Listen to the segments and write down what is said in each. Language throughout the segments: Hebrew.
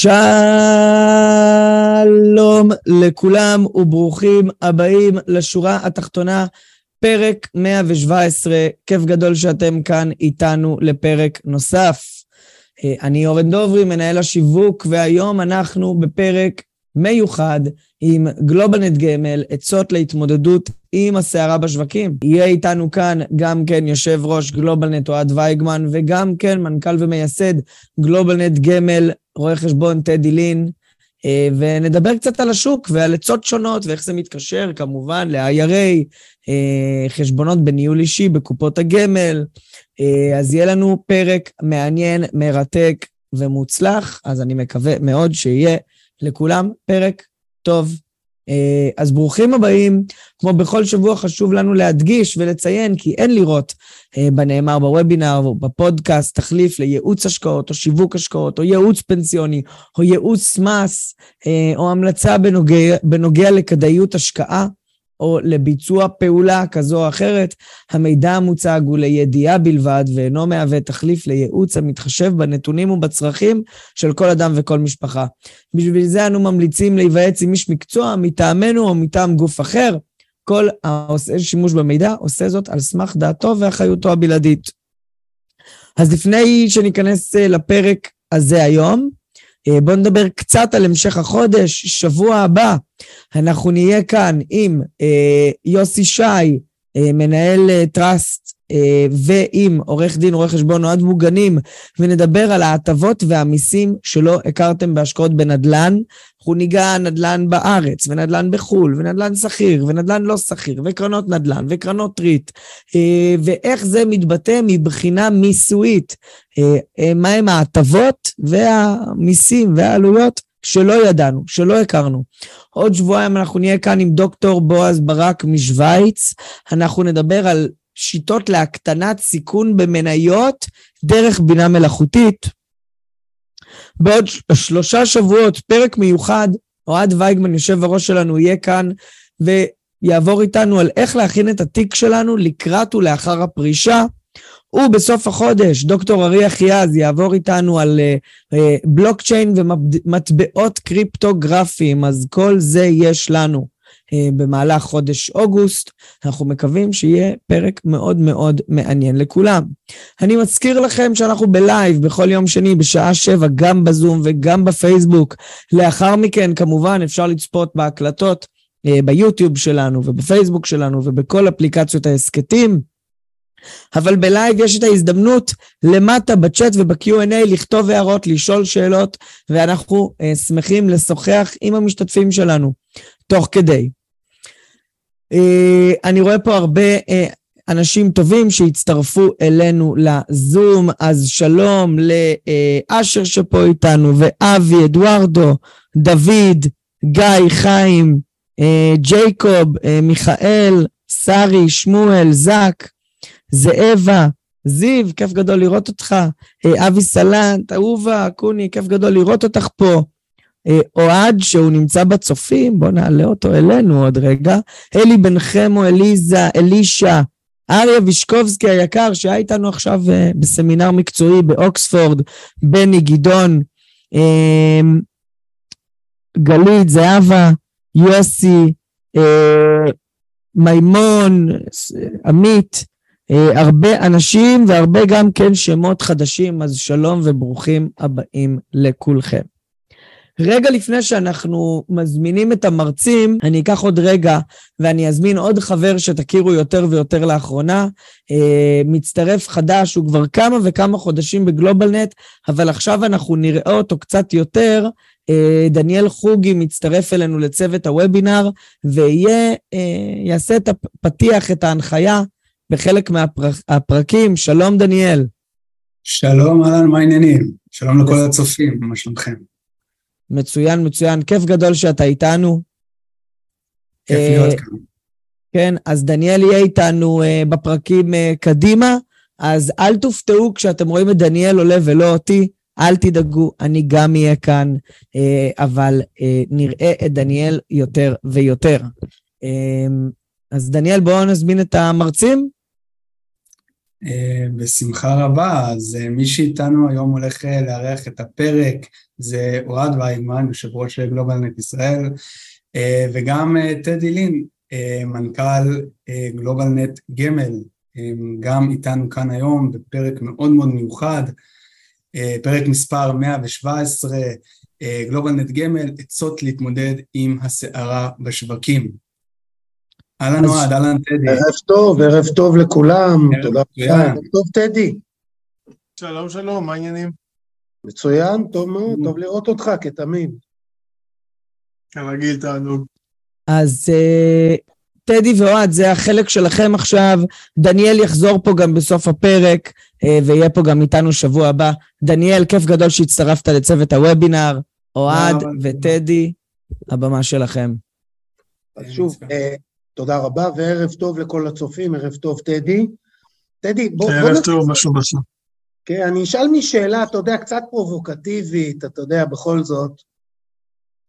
שלום לכולם וברוכים הבאים לשורה התחתונה, פרק 117. כיף גדול שאתם כאן איתנו לפרק נוסף. אה, אני אורן דוברי, מנהל השיווק, והיום אנחנו בפרק מיוחד עם גלובלנט גמל, עצות להתמודדות עם הסערה בשווקים. יהיה איתנו כאן גם כן יושב ראש גלובלנט אוהד וייגמן, וגם כן מנכ"ל ומייסד גלובלנט גמל, רואה חשבון טדי לין, אה, ונדבר קצת על השוק ועל עצות שונות ואיך זה מתקשר כמובן ל-IRA, אה, חשבונות בניהול אישי בקופות הגמל. אה, אז יהיה לנו פרק מעניין, מרתק ומוצלח, אז אני מקווה מאוד שיהיה לכולם פרק טוב. אה, אז ברוכים הבאים. כמו בכל שבוע חשוב לנו להדגיש ולציין כי אין לראות אה, בנאמר בוובינר או בפודקאסט תחליף לייעוץ השקעות או שיווק השקעות או ייעוץ פנסיוני או ייעוץ מס אה, או המלצה בנוגע, בנוגע לכדאיות השקעה. או לביצוע פעולה כזו או אחרת, המידע המוצג הוא לידיעה בלבד ואינו מהווה תחליף לייעוץ המתחשב בנתונים ובצרכים של כל אדם וכל משפחה. בשביל זה אנו ממליצים להיוועץ עם איש מקצוע מטעמנו או מטעם גוף אחר. כל העושה שימוש במידע עושה זאת על סמך דעתו ואחריותו הבלעדית. אז לפני שניכנס אה, לפרק הזה היום, בואו נדבר קצת על המשך החודש. שבוע הבא אנחנו נהיה כאן עם אה, יוסי שי, אה, מנהל אה, טראסט, אה, ועם עורך דין, רואה חשבון אוהד מוגנים, ונדבר על ההטבות והמיסים שלא הכרתם בהשקעות בנדל"ן. אנחנו ניגע נדל"ן בארץ, ונדל"ן בחו"ל, ונדל"ן שכיר, ונדל"ן לא שכיר, וקרנות נדל"ן, וקרנות ריט, אה, ואיך זה מתבטא מבחינה מיסויית. אה, מהם ההטבות והמיסים והעלויות שלא ידענו, שלא הכרנו. עוד שבועיים אנחנו נהיה כאן עם דוקטור בועז ברק משוויץ. אנחנו נדבר על שיטות להקטנת סיכון במניות דרך בינה מלאכותית. בעוד שלושה שבועות, פרק מיוחד, אוהד וייגמן, יושב הראש שלנו, יהיה כאן ויעבור איתנו על איך להכין את התיק שלנו לקראת ולאחר הפרישה. ובסוף החודש, דוקטור אריה חיאז יעבור איתנו על uh, uh, בלוקצ'יין ומטבעות קריפטוגרפיים, אז כל זה יש לנו במהלך חודש אוגוסט. אנחנו מקווים שיהיה פרק מאוד מאוד מעניין לכולם. אני מזכיר לכם שאנחנו בלייב בכל יום שני בשעה שבע, גם בזום וגם בפייסבוק. לאחר מכן, כמובן, אפשר לצפות בהקלטות אה, ביוטיוב שלנו ובפייסבוק שלנו ובכל אפליקציות ההסכתים. אבל בלייב יש את ההזדמנות למטה בצ'אט וב-Q&A לכתוב הערות, לשאול שאלות, ואנחנו אה, שמחים לשוחח עם המשתתפים שלנו תוך כדי. Uh, אני רואה פה הרבה uh, אנשים טובים שהצטרפו אלינו לזום, אז שלום לאשר שפה איתנו, ואבי, אדוארדו, דוד, גיא, חיים, uh, ג'ייקוב, מיכאל, שרי, שמואל, זק, זאבה, זיו, כיף גדול לראות אותך. אה, אבי סלנט, אהובה, קוני, כיף גדול לראות אותך פה. אה, אוהד, שהוא נמצא בצופים, בואו נעלה אותו אלינו עוד רגע. אלי בן חמו, אליזה, אלישע, אריה וישקובסקי היקר, שהיה איתנו עכשיו אה, בסמינר מקצועי באוקספורד, בני גדעון, גלית, זהבה, יוסי, מימון, עמית, אה, הרבה אנשים והרבה גם כן שמות חדשים, אז שלום וברוכים הבאים לכולכם. רגע לפני שאנחנו מזמינים את המרצים, אני אקח עוד רגע ואני אזמין עוד חבר שתכירו יותר ויותר לאחרונה. אה, מצטרף חדש, הוא כבר כמה וכמה חודשים בגלובלנט, אבל עכשיו אנחנו נראה אותו קצת יותר. אה, דניאל חוגי מצטרף אלינו לצוות הוובינר, ויעשה את הפתיח, את ההנחיה בחלק מהפרקים. שלום, דניאל. שלום, אהלן, מה העניינים? שלום לכל הצופים, מה שלומכם? מצוין, מצוין. כיף גדול שאתה איתנו. כיף אה, להיות כאן. כן, אז דניאל יהיה איתנו אה, בפרקים אה, קדימה, אז אל תופתעו כשאתם רואים את דניאל עולה ולא אותי, אל תדאגו, אני גם אהיה כאן, אה, אבל אה, נראה את דניאל יותר ויותר. אה, אז דניאל, בואו נזמין את המרצים. אה, בשמחה רבה, אז אה, מי שאיתנו היום הולך אה, לארח את הפרק זה אוהד וייגמן, יושב ראש גלובלנט ישראל, וגם טדי לין, מנכ"ל גלובלנט גמל, גם איתנו כאן היום בפרק מאוד מאוד מיוחד, פרק מספר 117, אה, גלובלנט גמל, עצות להתמודד עם הסערה בשווקים. אהלן אוהד, אהלן טדי. ערב טוב, ערב טוב לכולם, תודה. רבה. ערב טוב, טדי. שלום, שלום, מה העניינים? מצוין, טוב מאוד, טוב לראות אותך, כתמיד. כרגיל, תענוג. אז אה, טדי ואוהד, זה החלק שלכם עכשיו. דניאל יחזור פה גם בסוף הפרק, אה, ויהיה פה גם איתנו שבוע הבא. דניאל, כיף גדול שהצטרפת לצוות הוובינר. אוהד. וטדי, הבמה שלכם. אז שוב, תודה רבה, וערב טוב לכל הצופים, ערב טוב, טדי. טדי, בוא, בוא ערב נתחיל. טוב, משהו בסוף. כן, אני אשאל משאלה, אתה יודע, קצת פרובוקטיבית, אתה יודע, בכל זאת.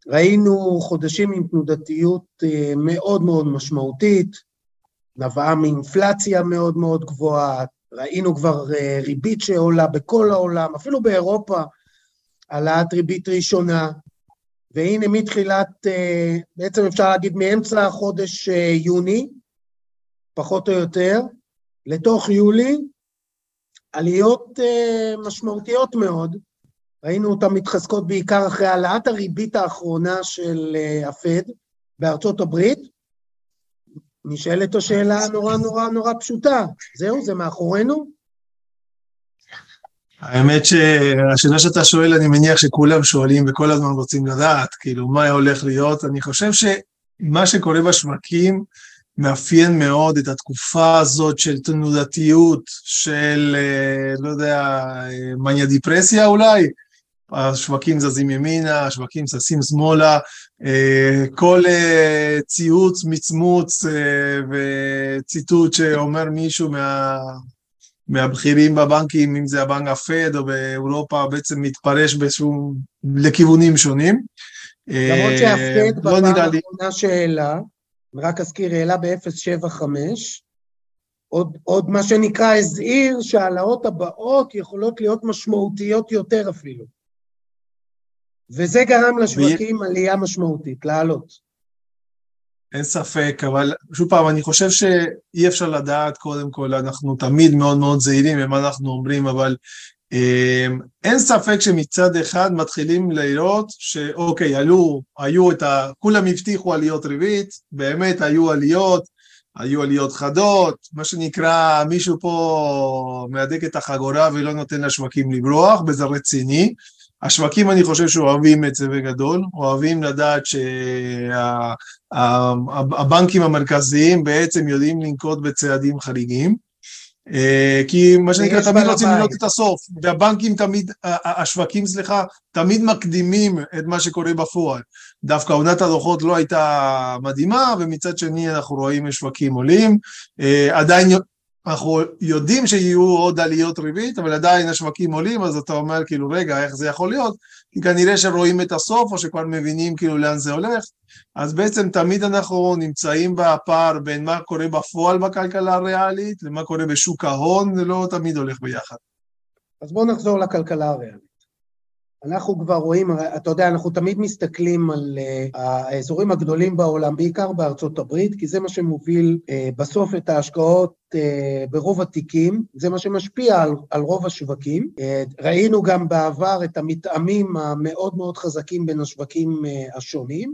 ראינו חודשים עם תנודתיות אה, מאוד מאוד משמעותית, נבעה מאינפלציה מאוד מאוד גבוהה, ראינו כבר אה, ריבית שעולה בכל העולם, אפילו באירופה, העלאת ריבית ראשונה, והנה מתחילת, אה, בעצם אפשר להגיד מאמצע חודש אה, יוני, פחות או יותר, לתוך יולי, עליות אה, משמעותיות מאוד. ראינו אותן מתחזקות בעיקר אחרי העלאת הריבית האחרונה של הפד בארצות הברית. נשאלת השאלה נורא נורא נורא פשוטה, זהו, זה מאחורינו? האמת שהשאלה שאתה שואל, אני מניח שכולם שואלים וכל הזמן רוצים לדעת, כאילו, מה הולך להיות. אני חושב שמה שקורה בשווקים מאפיין מאוד את התקופה הזאת של תנודתיות, של, אה, לא יודע, אה, מניה דיפרסיה אולי. השווקים זזים ימינה, השווקים זזים שמאלה, אה, כל ציוץ, מצמוץ וציטוט שאומר מישהו מה... מהבכירים בבנקים, אם זה הבנק הפד או באירופה, בעצם מתפרש באיזשהו, לכיוונים שונים. למרות אה, שהפד לא בפעם האחרונה שהעלה, רק אזכיר, העלה ב-0.75, עוד, עוד מה שנקרא הזהיר שההעלאות הבאות יכולות להיות משמעותיות יותר אפילו. וזה גרם לשווקים עלייה משמעותית, לעלות. אין ספק, אבל שוב פעם, אני חושב שאי אפשר לדעת, קודם כל, אנחנו תמיד מאוד מאוד זהירים במה אנחנו אומרים, אבל אה, אין ספק שמצד אחד מתחילים לראות שאוקיי, עלו, היו את ה... כולם הבטיחו עליות ריבית, באמת היו עליות, היו עליות חדות, מה שנקרא, מישהו פה מהדק את החגורה ולא נותן לשווקים לברוח, וזה רציני. השווקים, אני חושב שאוהבים את זה בגדול, אוהבים לדעת שהבנקים המרכזיים בעצם יודעים לנקוט בצעדים חריגים, אה, כי מה שנקרא, תמיד רוצים. לראות את הסוף, והבנקים תמיד, השווקים, סליחה, תמיד מקדימים את מה שקורה בפועל. דווקא עונת הדוחות לא הייתה מדהימה, ומצד שני אנחנו רואים שווקים עולים, אה, עדיין אנחנו יודעים שיהיו עוד עליות ריבית, אבל עדיין השווקים עולים, אז אתה אומר כאילו, רגע, איך זה יכול להיות? כי כנראה שרואים את הסוף, או שכבר מבינים כאילו לאן זה הולך. אז בעצם תמיד אנחנו נמצאים בפער בין מה קורה בפועל בכלכלה הריאלית, למה קורה בשוק ההון, זה לא תמיד הולך ביחד. אז בואו נחזור לכלכלה הריאלית. אנחנו כבר רואים, אתה יודע, אנחנו תמיד מסתכלים על uh, האזורים הגדולים בעולם, בעיקר בארצות הברית, כי זה מה שמוביל uh, בסוף את ההשקעות uh, ברוב התיקים, זה מה שמשפיע על, על רוב השווקים. Uh, ראינו גם בעבר את המתאמים המאוד מאוד חזקים בין השווקים uh, השונים.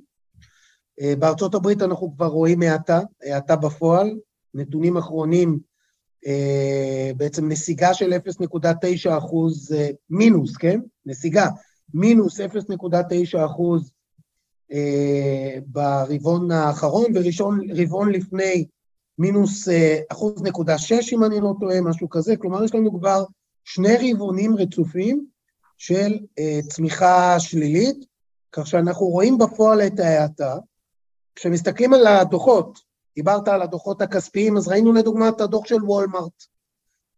Uh, בארצות הברית אנחנו כבר רואים האטה, האטה בפועל, נתונים אחרונים בעצם נסיגה של 0.9 אחוז uh, מינוס, כן? נסיגה, מינוס 0.9 אחוז uh, ברבעון האחרון, ורבעון לפני מינוס אחוז נקודה שש, אם אני לא טועה, משהו כזה. כלומר, יש לנו כבר שני רבעונים רצופים של צמיחה שלילית, כך שאנחנו רואים בפועל את ההאטה. כשמסתכלים על הדוחות, דיברת על הדוחות הכספיים, אז ראינו לדוגמה את הדוח של וולמארט,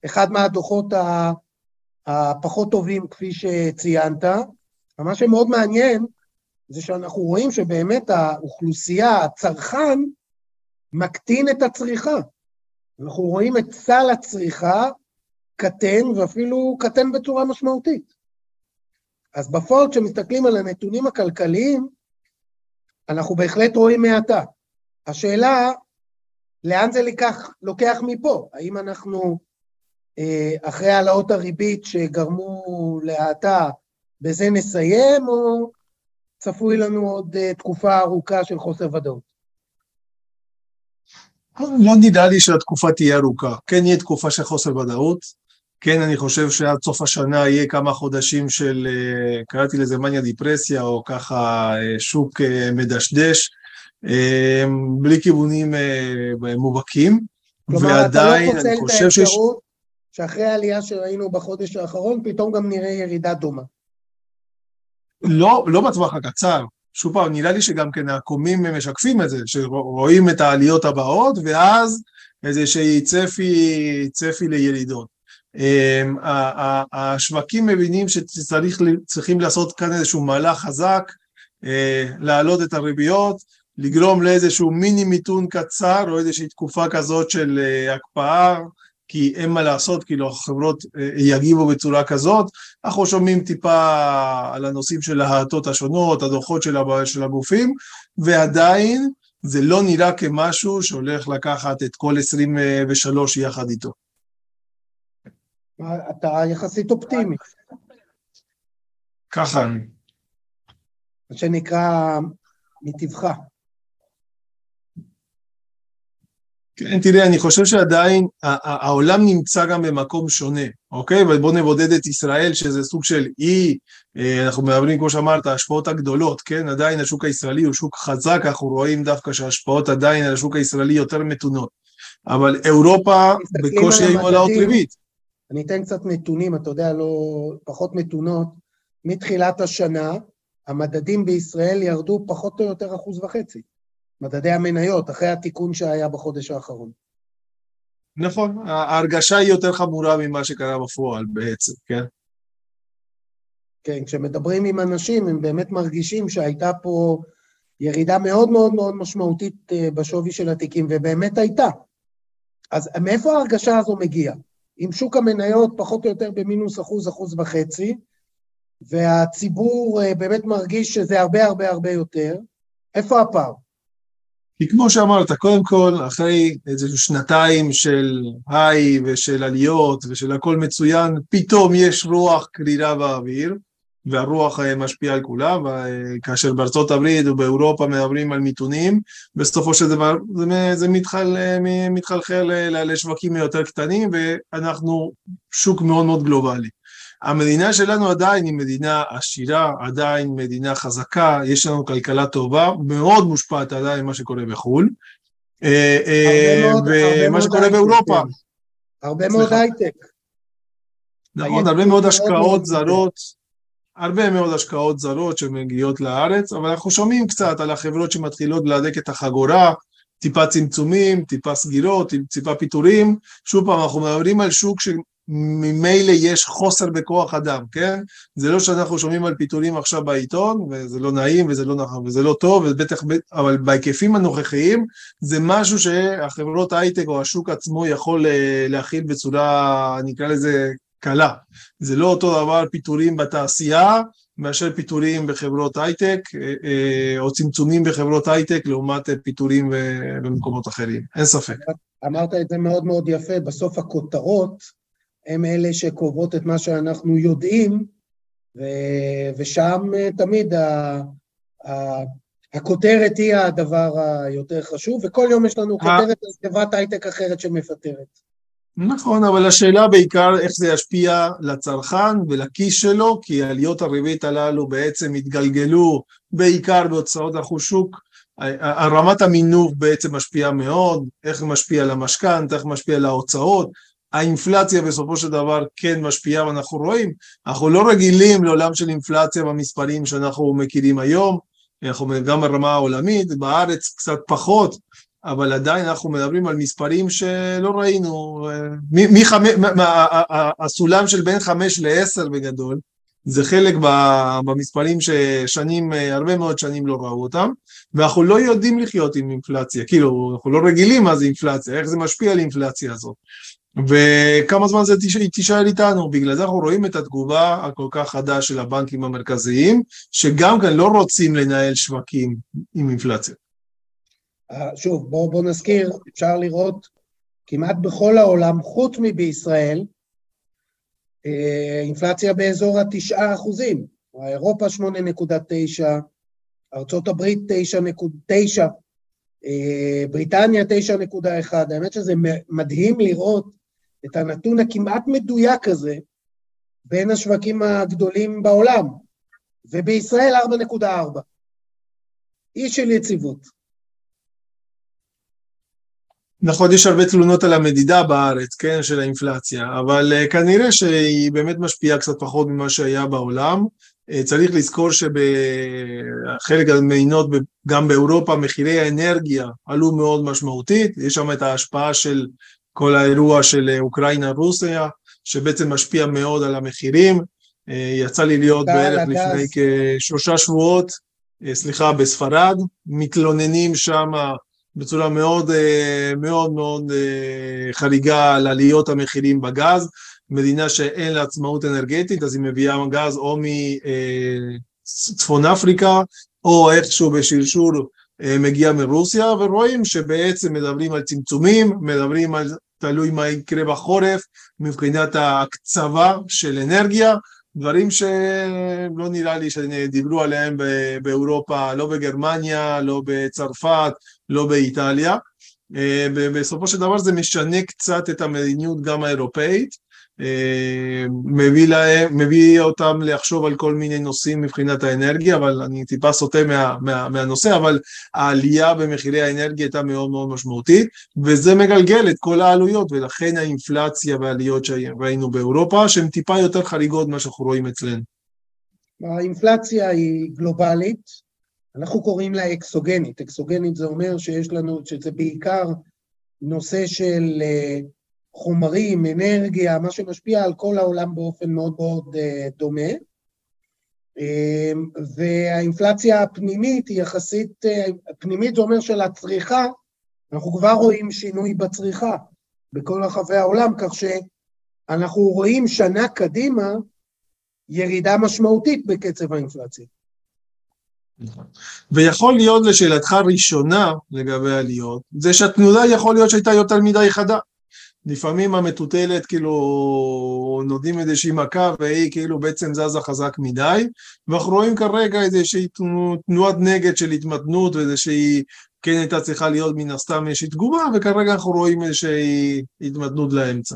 אחד מהדוחות הפחות טובים כפי שציינת, ומה שמאוד מעניין זה שאנחנו רואים שבאמת האוכלוסייה, הצרכן, מקטין את הצריכה. אנחנו רואים את סל הצריכה קטן, ואפילו קטן בצורה משמעותית. אז בפועל, כשמסתכלים על הנתונים הכלכליים, אנחנו בהחלט רואים מעטה. השאלה, לאן זה לקח, לוקח מפה? האם אנחנו, אה, אחרי העלאות הריבית שגרמו להאטה, בזה נסיים, או צפוי לנו עוד אה, תקופה ארוכה של חוסר ודאות? לא נראה לי שהתקופה תהיה ארוכה. כן יהיה תקופה של חוסר ודאות, כן אני חושב שעד סוף השנה יהיה כמה חודשים של, אה, קראתי לזה מניה דיפרסיה, או ככה שוק מדשדש, בלי כיוונים מובהקים, ועדיין אני חושב שיש... לא שאחרי העלייה שראינו בחודש האחרון, פתאום גם נראה ירידה דומה. לא, לא בטווח הקצר. שוב פעם, נראה לי שגם כן העקומים משקפים את זה, שרואים את העליות הבאות, ואז איזושהי צפי, צפי לירידות. אמ, השווקים מבינים שצריכים לעשות כאן איזשהו מהלך חזק, אה, להעלות את הריביות, לגרום לאיזשהו מיני מיתון קצר או איזושהי תקופה כזאת של אה, הקפאה, כי אין מה לעשות, כאילו החברות אה, יגיבו בצורה כזאת. אנחנו שומעים טיפה על הנושאים של ההאטות השונות, הדוחות של הגופים, ועדיין זה לא נראה כמשהו שהולך לקחת את כל 23 יחד איתו. אתה יחסית אופטימי. ככה אני. מה שנקרא מטבחה. כן, תראה, אני חושב שעדיין העולם נמצא גם במקום שונה, אוקיי? ובואו נבודד את ישראל, שזה סוג של אי, אה, אנחנו מדברים, כמו שאמרת, ההשפעות הגדולות, כן? עדיין השוק הישראלי הוא שוק חזק, אנחנו רואים דווקא שההשפעות עדיין על השוק הישראלי יותר מתונות. אבל אירופה בקושי היו העלאות ריבית. אני אתן קצת נתונים, אתה יודע, לא פחות מתונות. מתחילת השנה, המדדים בישראל ירדו פחות או יותר אחוז וחצי. מדדי המניות, אחרי התיקון שהיה בחודש האחרון. נכון, ההרגשה היא יותר חמורה ממה שקרה בפועל בעצם, כן? כן, כשמדברים עם אנשים, הם באמת מרגישים שהייתה פה ירידה מאוד מאוד מאוד משמעותית אה, בשווי של התיקים, ובאמת הייתה. אז מאיפה ההרגשה הזו מגיעה? עם שוק המניות פחות או יותר במינוס אחוז, אחוז וחצי, והציבור אה, באמת מרגיש שזה הרבה הרבה הרבה יותר, איפה הפער? כי כמו שאמרת, קודם כל, אחרי איזה שנתיים של היי ושל עליות ושל הכל מצוין, פתאום יש רוח קרירה באוויר, והרוח אה, משפיעה על כולם, כאשר בארצות הברית ובאירופה מדברים על מיתונים, בסופו של דבר זה, זה מתחל, אה, מתחלחל אה, לשווקים יותר קטנים, ואנחנו שוק מאוד מאוד גלובלי. המדינה שלנו עדיין היא מדינה עשירה, עדיין מדינה חזקה, יש לנו כלכלה טובה, מאוד מושפעת עדיין ממה שקורה בחו"ל, אה, אה, ומה שקורה באירופה. הרבה מאוד הייטק. נכון, הרבה מאוד השקעות זרות, הרבה מאוד השקעות זרות שמגיעות לארץ, אבל אנחנו שומעים קצת על החברות שמתחילות להדק את החגורה, טיפה צמצומים, טיפה סגירות, טיפה פיטורים. שוב פעם, אנחנו מדברים על שוק ממילא יש חוסר בכוח אדם, כן? זה לא שאנחנו שומעים על פיטורים עכשיו בעיתון, וזה לא נעים וזה לא נכון וזה לא טוב, ובטח, אבל בהיקפים הנוכחיים זה משהו שהחברות הייטק או השוק עצמו יכול אה, להכיל בצורה, נקרא לזה, קלה. זה לא אותו דבר פיטורים בתעשייה, מאשר פיטורים בחברות הייטק, אה, אה, או צמצומים בחברות הייטק לעומת פיטורים במקומות אחרים, אין ספק. אמרת את זה מאוד מאוד יפה, בסוף הכותרות הם אלה שקובעות את מה שאנחנו יודעים, ו- ושם אה, תמיד ה- ה- הכותרת היא הדבר היותר חשוב, וכל יום יש לנו אה. כותרת על חברת הייטק אחרת שמפטרת. נכון, אבל השאלה בעיקר איך זה ישפיע לצרכן ולכיס שלו, כי עליות הריבית הללו בעצם התגלגלו בעיקר בהוצאות אחוז שוק. רמת המינוף בעצם משפיעה מאוד, איך זה משפיע על המשכנתה, איך משפיע על ההוצאות, האינפלציה בסופו של דבר כן משפיעה ואנחנו רואים, אנחנו לא רגילים לעולם של אינפלציה במספרים שאנחנו מכירים היום, אנחנו גם ברמה העולמית, בארץ קצת פחות, אבל עדיין אנחנו מדברים על מספרים שלא ראינו, הסולם של בין חמש לעשר בגדול, זה חלק במספרים ששנים, הרבה מאוד שנים לא ראו אותם, ואנחנו לא יודעים לחיות עם אינפלציה, כאילו, אנחנו לא רגילים מה זה אינפלציה, איך זה משפיע על האינפלציה הזאת. וכמה זמן זה תישאר איתנו, בגלל זה אנחנו רואים את התגובה הכל כך חדה של הבנקים המרכזיים, שגם כאן לא רוצים לנהל שווקים עם אינפלציה. אה, שוב, בואו בוא נזכיר, אפשר לראות כמעט בכל העולם, חוץ מבישראל, אה, אינפלציה באזור התשעה אחוזים, אירופה שמונה נקודה תשע, ארה"ב תשע נקודה תשע, אה, בריטניה תשע נקודה אחד, האמת שזה מדהים לראות את הנתון הכמעט מדויק הזה בין השווקים הגדולים בעולם, ובישראל 4.4. אי של יציבות. נכון, יש הרבה תלונות על המדידה בארץ, כן, של האינפלציה, אבל uh, כנראה שהיא באמת משפיעה קצת פחות ממה שהיה בעולם. Uh, צריך לזכור שבחלק המדינות, גם באירופה, מחירי האנרגיה עלו מאוד משמעותית, יש שם את ההשפעה של כל האירוע של אה, אוקראינה-רוסיה, שבעצם משפיע מאוד על המחירים. יצא לי להיות בערך הגז. לפני כשלושה שבועות, סליחה, בספרד, מתלוננים שם בצורה מאוד אה, מאוד מאוד אה, חריגה על עליות המחירים בגז, מדינה שאין לה עצמאות אנרגטית, אז היא מביאה גז או מצפון אה, אפריקה, או איכשהו בשרשור מגיע מרוסיה, ורואים שבעצם מדברים על צמצומים, מדברים על תלוי מה יקרה בחורף מבחינת ההקצבה של אנרגיה, דברים שלא נראה לי שדיברו עליהם באירופה, לא בגרמניה, לא בצרפת, לא באיטליה. אה, בסופו של דבר זה משנה קצת את המדיניות גם האירופאית, מביא, להם, מביא אותם לחשוב על כל מיני נושאים מבחינת האנרגיה, אבל אני טיפה סוטה מה, מה, מהנושא, אבל העלייה במחירי האנרגיה הייתה מאוד מאוד משמעותית, וזה מגלגל את כל העלויות, ולכן האינפלציה והעליות שראינו באירופה, שהן טיפה יותר חריגות ממה שאנחנו רואים אצלנו. האינפלציה היא גלובלית, אנחנו קוראים לה אקסוגנית. אקסוגנית זה אומר שיש לנו, שזה בעיקר נושא של אה, חומרים, אנרגיה, מה שמשפיע על כל העולם באופן מאוד מאוד אה, דומה. אמ, והאינפלציה הפנימית היא יחסית, אה, פנימית זה אומר של הצריכה, אנחנו כבר רואים שינוי בצריכה בכל רחבי העולם, כך שאנחנו רואים שנה קדימה ירידה משמעותית בקצב האינפלציה. נכון. ויכול להיות לשאלתך ראשונה לגבי עליות, זה שהתנודה יכול להיות שהייתה יותר מדי חדה. לפעמים המטוטלת כאילו נותנים איזושהי מכה והיא כאילו בעצם זזה חזק מדי, ואנחנו רואים כרגע איזושהי תנועת נגד של התמתנות ואיזושהי כן הייתה צריכה להיות מן הסתם איזושהי תגובה, וכרגע אנחנו רואים איזושהי התמתנות לאמצע.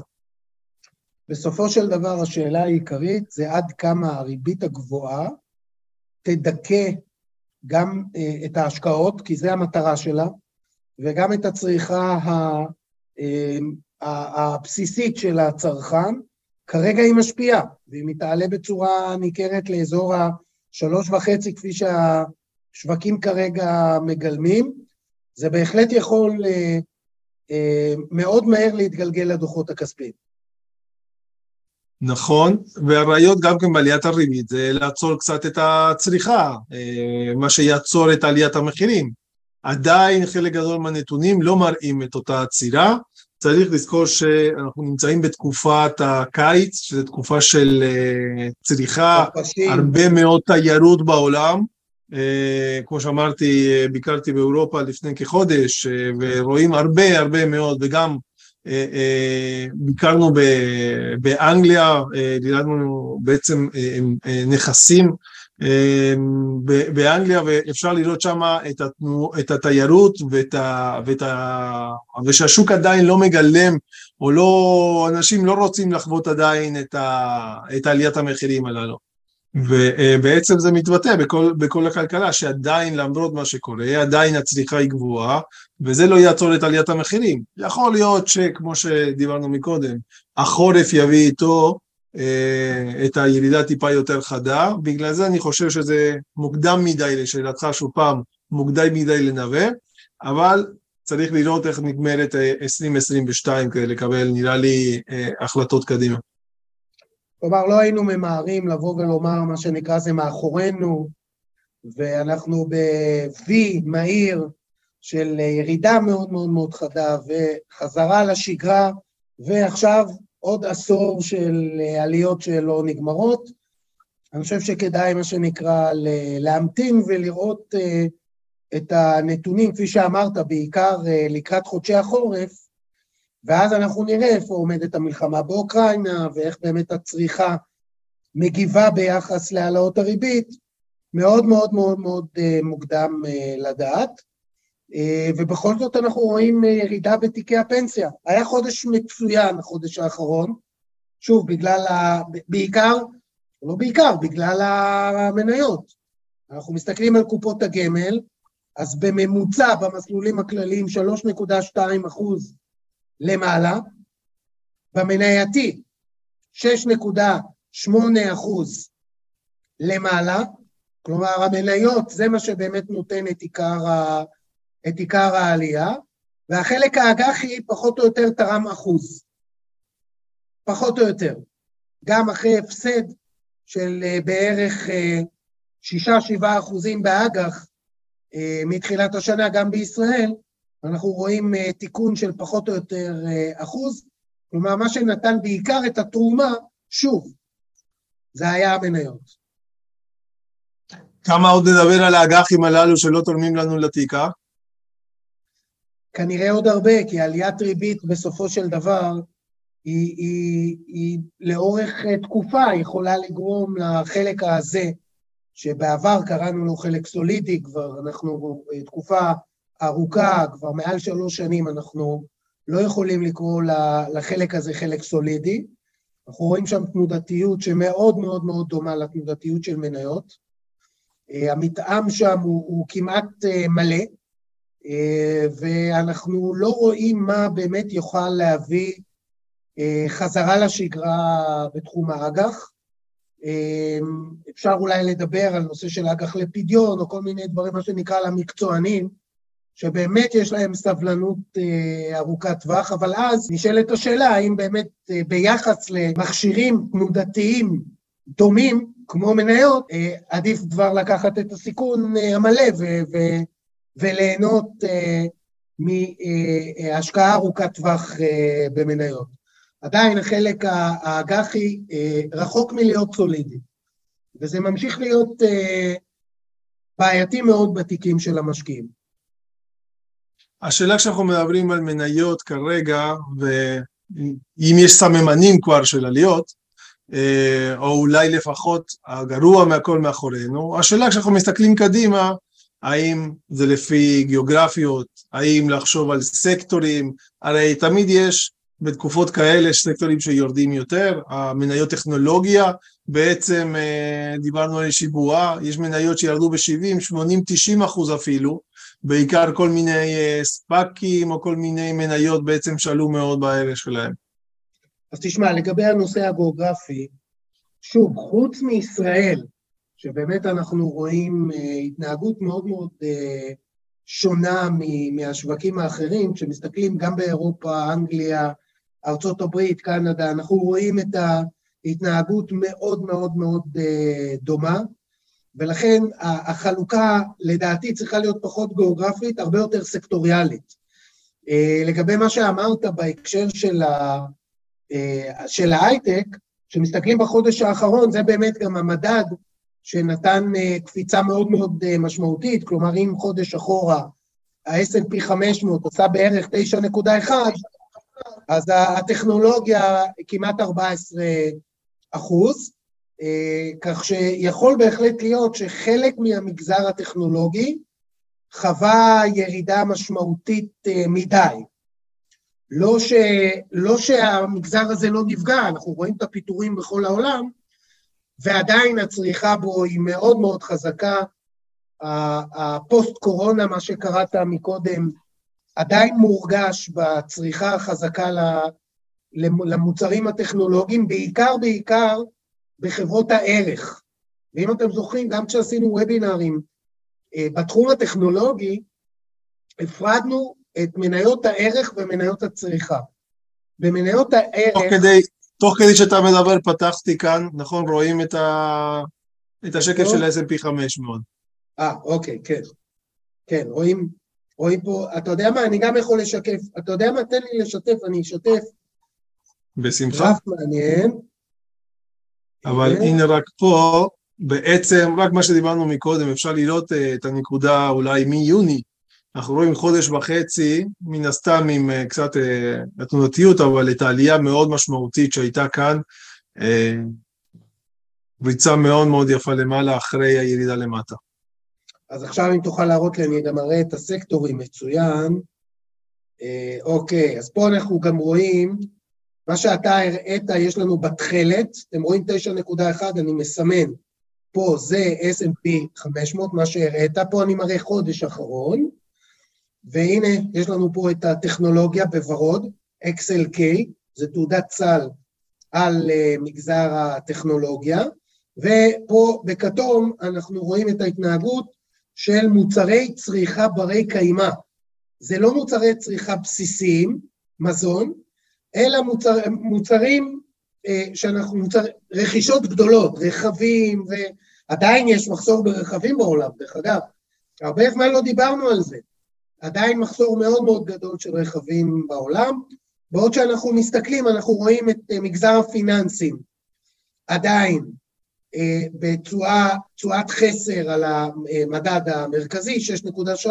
בסופו של דבר השאלה העיקרית זה עד כמה הריבית הגבוהה תדכא גם uh, את ההשקעות, כי זה המטרה שלה, וגם את הצריכה ה, uh, הבסיסית של הצרכן, כרגע היא משפיעה, והיא מתעלה בצורה ניכרת לאזור השלוש וחצי, כפי שהשווקים כרגע מגלמים. זה בהחלט יכול uh, uh, מאוד מהר להתגלגל לדוחות הכספיים. נכון, והרעיון גם כן בעליית הריבית זה לעצור קצת את הצריכה, אה, מה שיעצור את עליית המחירים. עדיין חלק גדול מהנתונים לא מראים את אותה עצירה, צריך לזכור שאנחנו נמצאים בתקופת הקיץ, שזו תקופה של אה, צריכה, הרבה מאוד תיירות בעולם. אה, כמו שאמרתי, ביקרתי באירופה לפני כחודש, ורואים הרבה הרבה מאוד, וגם אה, אה, ביקרנו באנגליה, דילגנו אה, בעצם נכסים באנגליה ואפשר לראות שם את, התנו, את התיירות ואת ה, ואת ה, ושהשוק עדיין לא מגלם או לא, אנשים לא רוצים לחוות עדיין את, ה, את עליית המחירים הללו. ובעצם זה מתבטא בכל, בכל הכלכלה, שעדיין למרות מה שקורה, עדיין הצריכה היא גבוהה, וזה לא יעצור את עליית המחירים. יכול להיות שכמו שדיברנו מקודם, החורף יביא איתו אה, את הירידה טיפה יותר חדה, בגלל זה אני חושב שזה מוקדם מדי, לשאלתך שוב פעם, מוקדם מדי לנבא, אבל צריך לראות איך נגמרת 2022 כדי לקבל, נראה לי, אה, החלטות קדימה. כלומר, לא היינו ממהרים לבוא ולומר מה שנקרא זה מאחורינו, ואנחנו ב-V מהיר של ירידה מאוד מאוד מאוד חדה וחזרה לשגרה, ועכשיו עוד עשור של עליות שלא נגמרות. אני חושב שכדאי, מה שנקרא, להמתין ולראות אה, את הנתונים, כפי שאמרת, בעיקר אה, לקראת חודשי החורף, ואז אנחנו נראה איפה עומדת המלחמה באוקראינה, ואיך באמת הצריכה מגיבה ביחס להעלאות הריבית, מאוד מאוד מאוד מאוד אה, מוקדם אה, לדעת. אה, ובכל זאת אנחנו רואים ירידה בתיקי הפנסיה. היה חודש מצוין, החודש האחרון, שוב, בגלל ה... בעיקר, לא בעיקר, בגלל המניות. אנחנו מסתכלים על קופות הגמל, אז בממוצע במסלולים הכלליים 3.2 אחוז למעלה, במנייתי 6.8 אחוז למעלה, כלומר המניות זה מה שבאמת נותן את עיקר, ה, את עיקר העלייה, והחלק האג"חי פחות או יותר תרם אחוז, פחות או יותר. גם אחרי הפסד של אה, בערך 6-7 אה, אחוזים באג"ח אה, מתחילת השנה, גם בישראל, אנחנו רואים תיקון של פחות או יותר אחוז, כלומר, מה שנתן בעיקר את התרומה, שוב, זה היה המניות. כמה עוד נדבר על האג"חים הללו שלא תורמים לנו לתיקה? כנראה עוד הרבה, כי עליית ריבית בסופו של דבר היא, היא, היא לאורך אה, תקופה יכולה לגרום לחלק הזה, שבעבר קראנו לו חלק סולידי, כבר אנחנו תקופה ארוכה, כבר מעל שלוש שנים, אנחנו לא יכולים לקרוא לחלק הזה חלק סולידי. אנחנו רואים שם תנודתיות שמאוד מאוד מאוד דומה לתנודתיות של מניות. אה, המתאם שם הוא, הוא כמעט אה, מלא, אה, ואנחנו לא רואים מה באמת יוכל להביא חזרה לשגרה בתחום האג"ח. אפשר אולי לדבר על נושא של אג"ח לפדיון, או כל מיני דברים, מה שנקרא למקצוענים, שבאמת יש להם סבלנות אה, ארוכת טווח, אבל אז נשאלת השאלה האם באמת אה, ביחס למכשירים תנודתיים דומים, כמו מניות, אה, עדיף כבר לקחת את הסיכון אה, המלא ו- וליהנות אה, מהשקעה ארוכת טווח אה, במניות. עדיין החלק האג"חי אה, רחוק מלהיות סולידי, וזה ממשיך להיות אה, בעייתי מאוד בתיקים של המשקיעים. השאלה כשאנחנו מדברים על מניות כרגע, ואם יש סממנים כבר של עליות, אה, או אולי לפחות הגרוע מהכל מאחורינו, השאלה כשאנחנו מסתכלים קדימה, האם זה לפי גיאוגרפיות, האם לחשוב על סקטורים, הרי תמיד יש בתקופות כאלה סקטורים שיורדים יותר, המניות טכנולוגיה, בעצם אה, דיברנו על איזושהי בועה, יש מניות שירדו ב-70, 80, 90 אחוז אפילו, בעיקר כל מיני אה, ספאקים או כל מיני מניות בעצם שעלו מאוד בערך שלהם. אז תשמע, לגבי הנושא הגיאוגרפי, שוב, חוץ מישראל, שבאמת אנחנו רואים uh, התנהגות מאוד מאוד uh, שונה מהשווקים האחרים, כשמסתכלים גם באירופה, אנגליה, ארצות הברית, קנדה, אנחנו רואים את ההתנהגות מאוד מאוד מאוד uh, דומה. ולכן החלוקה לדעתי צריכה להיות פחות גיאוגרפית, הרבה יותר סקטוריאלית. אה, לגבי מה שאמרת בהקשר של, ה, אה, של ההייטק, כשמסתכלים בחודש האחרון, זה באמת גם המדד שנתן אה, קפיצה מאוד מאוד משמעותית, כלומר אם חודש אחורה ה-S&P 500 עושה בערך 9.1, אז הטכנולוגיה כמעט 14 אחוז, אה, כך שיכול בהחלט להיות שחלק מהמגזר הטכנולוגי חווה ירידה משמעותית אה, מדי. לא, ש, לא שהמגזר הזה לא נפגע, אנחנו רואים את הפיטורים בכל העולם, ועדיין הצריכה בו היא מאוד מאוד חזקה. הפוסט-קורונה, מה שקראת מקודם, עדיין מורגש בצריכה החזקה למוצרים הטכנולוגיים, בעיקר בעיקר בחברות הערך. ואם אתם זוכרים, גם כשעשינו וובינארים אה, בתחום הטכנולוגי, הפרדנו את מניות הערך ומניות הצריכה. במניות הערך... תוך כדי, תוך כדי שאתה מדבר פתחתי כאן, נכון? רואים את, ה... את השקף של ה-S&P 500. אה, אוקיי, כן. כן, רואים, רואים פה, אתה יודע מה, אני גם יכול לשקף, אתה יודע מה, תן לי לשתף, אני אשתף. בשמחה. גרף מעניין. אבל כן. הנה רק פה, בעצם, רק מה שדיברנו מקודם, אפשר לראות אה, את הנקודה אולי מיוני. אנחנו רואים חודש וחצי, מן הסתם עם אה, קצת אה, התנודתיות, אבל את העלייה מאוד משמעותית שהייתה כאן. אה, ריצה מאוד מאוד יפה למעלה אחרי הירידה למטה. אז עכשיו אם תוכל להראות לי, אני גם אראה את הסקטורים מצוין. אה, אוקיי, אז פה אנחנו גם רואים, מה שאתה הראית, יש לנו בתכלת, אתם רואים 9.1, אני מסמן. פה זה S&P 500, מה שהראית, פה אני מראה חודש אחרון, והנה, יש לנו פה את הטכנולוגיה בוורוד, XLK, זה תעודת סל על uh, מגזר הטכנולוגיה, ופה בכתום אנחנו רואים את ההתנהגות של מוצרי צריכה ברי קיימא. זה לא מוצרי צריכה בסיסיים, מזון, אלא מוצר, מוצרים אה, שאנחנו, מוצר, רכישות גדולות, רכבים, ועדיין יש מחסור ברכבים בעולם, דרך אגב. הרבה זמן לא דיברנו על זה. עדיין מחסור מאוד מאוד גדול של רכבים בעולם. בעוד שאנחנו מסתכלים, אנחנו רואים את אה, מגזר הפיננסים עדיין אה, בתשואת חסר על המדד המרכזי, 6.3,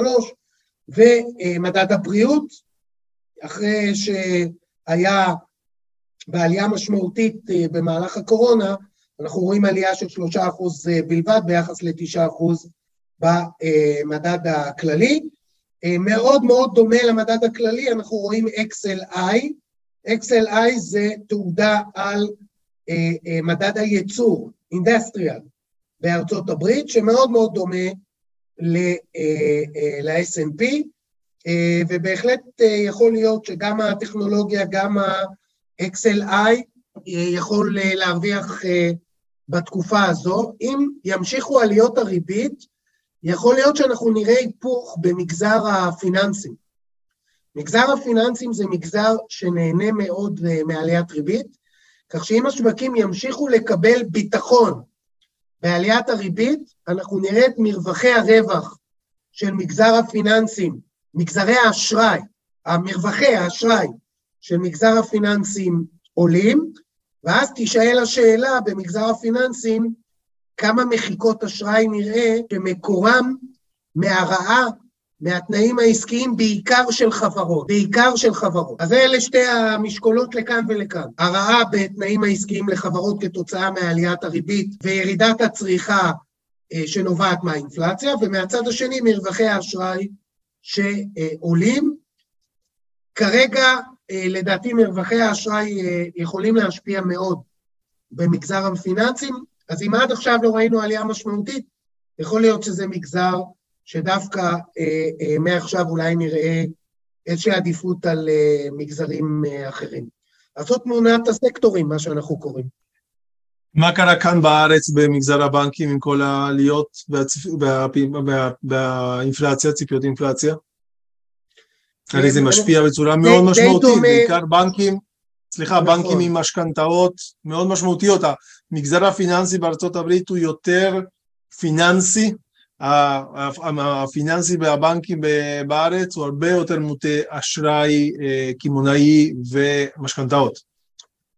ומדד הבריאות, אחרי שהיה בעלייה משמעותית אה, במהלך הקורונה, אנחנו רואים עלייה של 3% בלבד ביחס ל-9% במדד הכללי. אה, מאוד מאוד דומה למדד הכללי, אנחנו רואים XLI. XLI זה תעודה על מדד הייצור, אינדסטריאל, בארצות הברית, שמאוד מאוד דומה ל-S&P, ובהחלט יכול להיות שגם הטכנולוגיה, גם ה-XLI יכול להרוויח בתקופה הזו. אם ימשיכו עליות הריבית, יכול להיות שאנחנו נראה היפוך במגזר הפיננסים. מגזר הפיננסים זה מגזר שנהנה מאוד מעליית ריבית, כך שאם השווקים ימשיכו לקבל ביטחון בעליית הריבית, אנחנו נראה את מרווחי הרווח של מגזר הפיננסים, מגזרי האשראי, המרווחי האשראי של מגזר הפיננסים עולים, ואז תישאל השאלה במגזר הפיננסים, כמה מחיקות אשראי נראה שמקורם מהרעה מהתנאים העסקיים בעיקר של חברות, בעיקר של חברות. אז אלה שתי המשקולות לכאן ולכאן. הרעה בתנאים העסקיים לחברות כתוצאה מעליית הריבית וירידת הצריכה אה, שנובעת מהאינפלציה, ומהצד השני מרווחי האשראי שעולים. כרגע, אה, לדעתי, מרווחי האשראי אה, יכולים להשפיע מאוד במגזר הפיננסים, אז אם עד עכשיו לא ראינו עלייה משמעותית, יכול להיות שזה מגזר שדווקא אה, אה, מעכשיו אולי נראה איזושהי עדיפות על אה, מגזרים אה, אחרים. אז זאת תמונת הסקטורים, מה שאנחנו קוראים. מה קרה כאן בארץ במגזר הבנקים עם כל העליות באינפלציה, ציפיות אינפלציה? הרי זה משפיע בצורה מאוד משמעותית, בעיקר בנקים, סליחה, נכון. בנקים עם משכנתאות מאוד משמעותיות. המגזר הפיננסי בארצות הברית הוא יותר פיננסי, הפיננסי והבנקים בארץ הוא הרבה יותר מוטה אשראי אה, קמעונאי ומשכנתאות.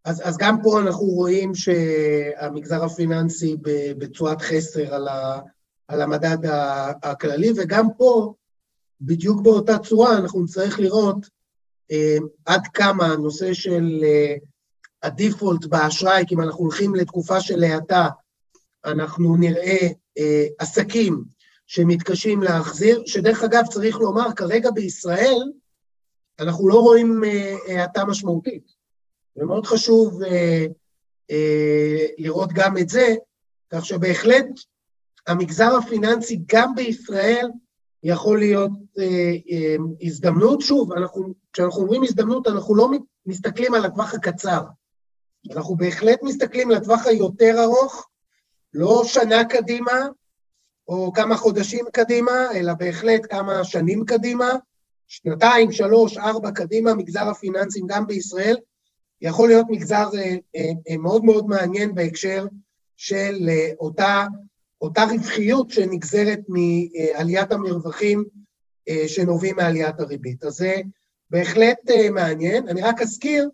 אז, אז גם פה אנחנו רואים שהמגזר הפיננסי בתשואת חסר על, ה, על המדד הכללי, וגם פה, בדיוק באותה צורה, אנחנו נצטרך לראות אה, עד כמה הנושא של אה, הדיפולט באשראי, כי אם אנחנו הולכים לתקופה של האטה, אנחנו נראה אה, עסקים שמתקשים להחזיר, שדרך אגב, צריך לומר, כרגע בישראל, אנחנו לא רואים אה, האטה משמעותית. ומאוד חשוב אה, אה, לראות גם את זה, כך שבהחלט המגזר הפיננסי גם בישראל יכול להיות אה, אה, הזדמנות. שוב, אנחנו, כשאנחנו אומרים הזדמנות, אנחנו לא מסתכלים על הטווח הקצר. אנחנו בהחלט מסתכלים לטווח היותר ארוך, לא שנה קדימה, או כמה חודשים קדימה, אלא בהחלט כמה שנים קדימה, שנתיים, שלוש, ארבע קדימה, מגזר הפיננסים גם בישראל, יכול להיות מגזר אה, אה, מאוד מאוד מעניין בהקשר של אה, אותה, אותה רווחיות שנגזרת מעליית המרווחים שנובעים מעליית הריבית. אז זה בהחלט מעניין. אני רק אזכיר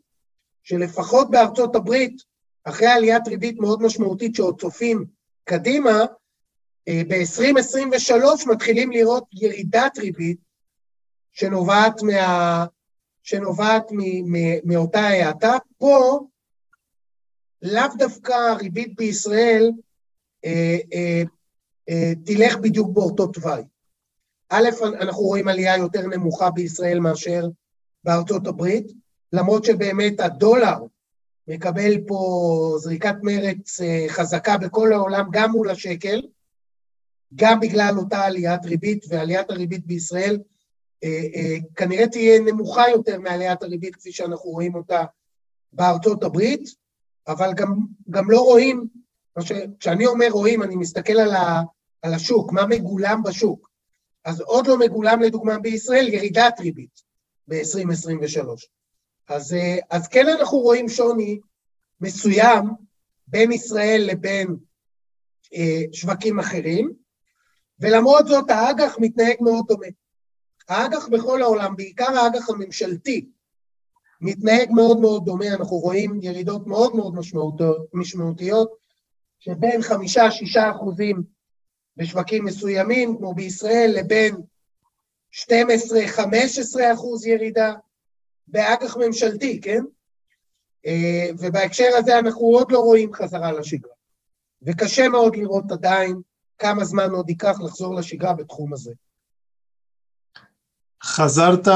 שלפחות בארצות הברית, אחרי עליית ריבית מאוד משמעותית שעוד צופים קדימה, ב-2023 מתחילים לראות ירידת ריבית שנובעת, מה, שנובעת מ, מ, מאותה האטה. פה לאו דווקא הריבית בישראל אה, אה, אה, תלך בדיוק באותו תוואי. א', אנחנו רואים עלייה יותר נמוכה בישראל מאשר בארצות הברית, למרות שבאמת הדולר מקבל פה זריקת מרץ אה, חזקה בכל העולם, גם מול השקל, גם בגלל אותה עליית ריבית, ועליית הריבית בישראל אה, אה, כנראה תהיה נמוכה יותר מעליית הריבית כפי שאנחנו רואים אותה בארצות הברית, אבל גם, גם לא רואים, כשאני אומר רואים, אני מסתכל על, ה, על השוק, מה מגולם בשוק. אז עוד לא מגולם לדוגמה בישראל ירידת ריבית ב-2023. אז, אה, אז כן אנחנו רואים שוני מסוים בין ישראל לבין אה, שווקים אחרים, ולמרות זאת האג"ח מתנהג מאוד דומה. האג"ח בכל העולם, בעיקר האג"ח הממשלתי, מתנהג מאוד מאוד דומה, אנחנו רואים ירידות מאוד מאוד משמעותיות, שבין חמישה-שישה אחוזים בשווקים מסוימים, כמו בישראל, לבין 12-15 אחוז ירידה באג"ח ממשלתי, כן? אה, ובהקשר הזה אנחנו עוד לא רואים חזרה לשגרה. וקשה מאוד לראות עדיין כמה זמן עוד ייקח לחזור לשגרה בתחום הזה. חזרת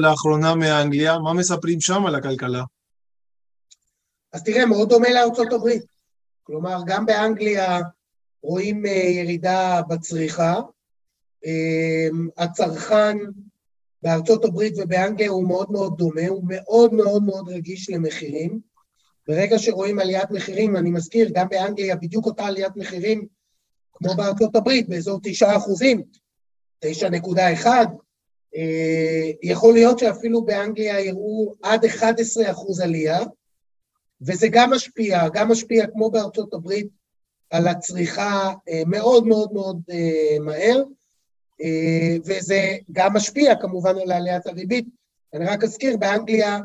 לאחרונה מאנגליה, מה מספרים שם על הכלכלה? אז תראה, מאוד דומה לארצות הברית. כלומר, גם באנגליה רואים אה, ירידה בצריכה. אה, הצרכן בארצות הברית ובאנגליה הוא מאוד מאוד דומה, הוא מאוד מאוד מאוד רגיש למחירים. ברגע שרואים עליית מחירים, אני מזכיר, גם באנגליה בדיוק אותה עליית מחירים כמו בארצות הברית, באזור 9 אחוזים, 9.1, אה, יכול להיות שאפילו באנגליה יראו עד 11 אחוז עלייה, וזה גם משפיע, גם משפיע כמו בארצות הברית על הצריכה אה, מאוד מאוד מאוד אה, מהר, וזה גם משפיע כמובן על עליית הריבית. אני רק אזכיר, באנגליה,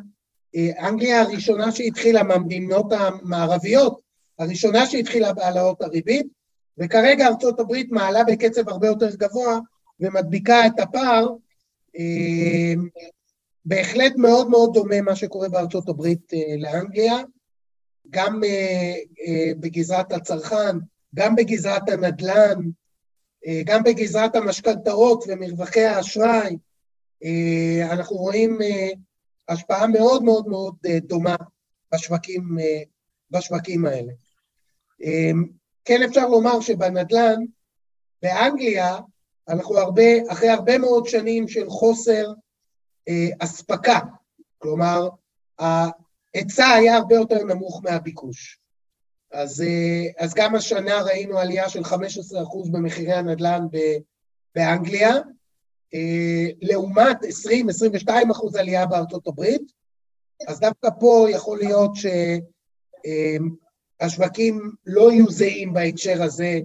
אנגליה הראשונה שהתחילה מהמדינות המערביות, הראשונה שהתחילה בהעלאות הריבית, וכרגע ארצות הברית מעלה בקצב הרבה יותר גבוה ומדביקה את הפער אמ, בהחלט מאוד מאוד דומה מה שקורה בארצות הברית אה, לאנגליה, גם אה, אה, בגזרת הצרכן, גם בגזרת הנדל"ן, גם בגזרת המשכנתאות ומרווחי האשראי, אנחנו רואים השפעה מאוד מאוד מאוד דומה בשווקים, בשווקים האלה. כן אפשר לומר שבנדל"ן, באנגליה, אנחנו הרבה, אחרי הרבה מאוד שנים של חוסר אה, אספקה, כלומר, ההיצע היה הרבה יותר נמוך מהביקוש. אז, אה, אז גם השנה ראינו עלייה של 15% במחירי הנדל"ן באנגליה, אה, לעומת 20-22% עלייה בארצות הברית, אז דווקא פה יכול להיות שהשווקים אה, לא יהיו זהים בהקשר הזה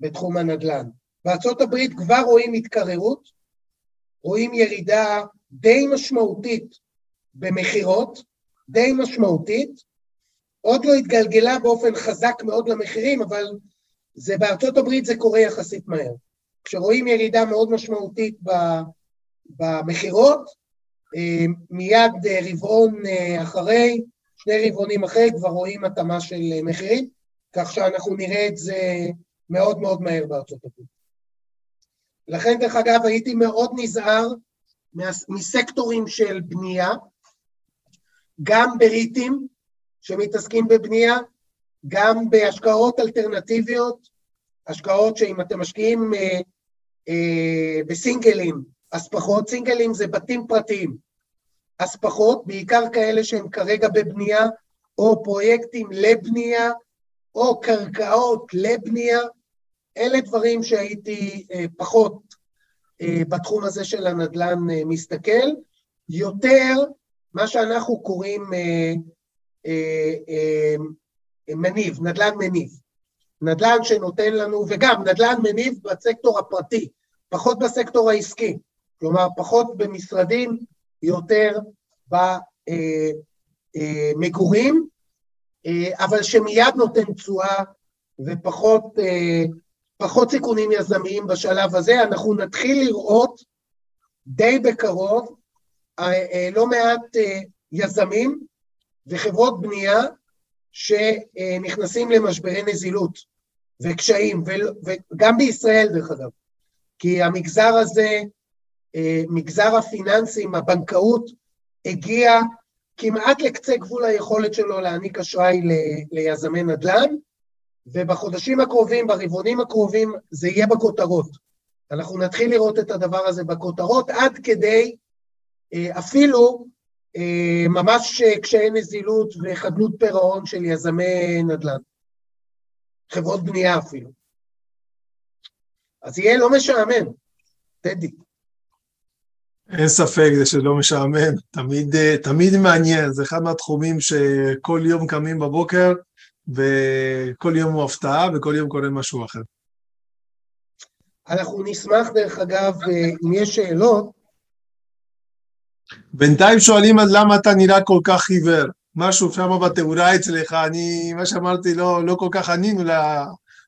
בתחום הנדל"ן. בארה"ב כבר רואים התקררות, רואים ירידה די משמעותית במכירות, די משמעותית, עוד לא התגלגלה באופן חזק מאוד למחירים, אבל זה בארצות הברית זה קורה יחסית מהר. כשרואים ירידה מאוד משמעותית במכירות, אה, מיד אה, רבעון אה, אחרי, שני רבעונים אחרי, כבר רואים התאמה של מחירים, כך שאנחנו נראה את זה מאוד מאוד מהר בארצות הברית. לכן, דרך אגב, הייתי מאוד נזהר מסקטורים של בנייה, גם בריטים שמתעסקים בבנייה, גם בהשקעות אלטרנטיביות, השקעות שאם אתם משקיעים אה, אה, בסינגלים, אז פחות, סינגלים זה בתים פרטיים. אז פחות, בעיקר כאלה שהם כרגע בבנייה, או פרויקטים לבנייה, או קרקעות לבנייה, אלה דברים שהייתי אה, פחות אה, בתחום הזה של הנדל"ן אה, מסתכל. יותר מה שאנחנו קוראים אה, מניב, נדל"ן מניב. נדל"ן שנותן לנו, וגם נדל"ן מניב בסקטור הפרטי, פחות בסקטור העסקי. כלומר, פחות במשרדים, יותר במגורים, אבל שמיד נותן תשואה ופחות פחות סיכונים יזמיים בשלב הזה. אנחנו נתחיל לראות די בקרוב לא מעט יזמים וחברות בנייה שנכנסים למשברי נזילות וקשיים, וגם בישראל דרך אגב, כי המגזר הזה, מגזר הפיננסים, הבנקאות, הגיע כמעט לקצה גבול היכולת שלו להעניק אשראי ליזמי נדל"ן, ובחודשים הקרובים, ברבעונים הקרובים, זה יהיה בכותרות. אנחנו נתחיל לראות את הדבר הזה בכותרות, עד כדי אפילו ממש קשיי נזילות וחדלות פירעון של יזמי נדל"ן. חברות בנייה אפילו. אז יהיה לא משעמם, טדי. אין ספק, זה שלא משעמם, תמיד, תמיד מעניין, זה אחד מהתחומים שכל יום קמים בבוקר, וכל יום הוא הפתעה, וכל יום קורה משהו אחר. אנחנו נשמח, דרך אגב, אם יש שאלות. בינתיים שואלים אז למה אתה נראה כל כך עיוור. משהו שם בתאורה אצלך, אני, מה שאמרתי, לא, לא כל כך ענינו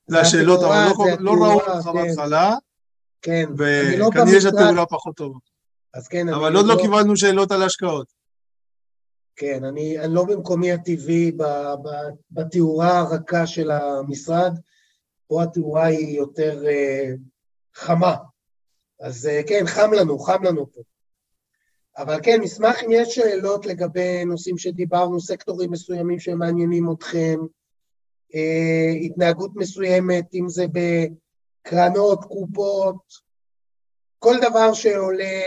לשאלות, אבל לא, לא ראו אותך כן. בהתחלה, כן, וכנראה לא שהתאורה פחות טובה. אז כן, אבל עוד לא... לא קיבלנו שאלות על השקעות. כן, אני, אני לא במקומי הטבעי בתאורה הרכה של המשרד, פה התאורה היא יותר uh, חמה. אז uh, כן, חם לנו, חם לנו פה. אבל כן, נשמח אם יש שאלות לגבי נושאים שדיברנו, סקטורים מסוימים שמעניינים אתכם, uh, התנהגות מסוימת, אם זה בקרנות, קופות, כל דבר שעולה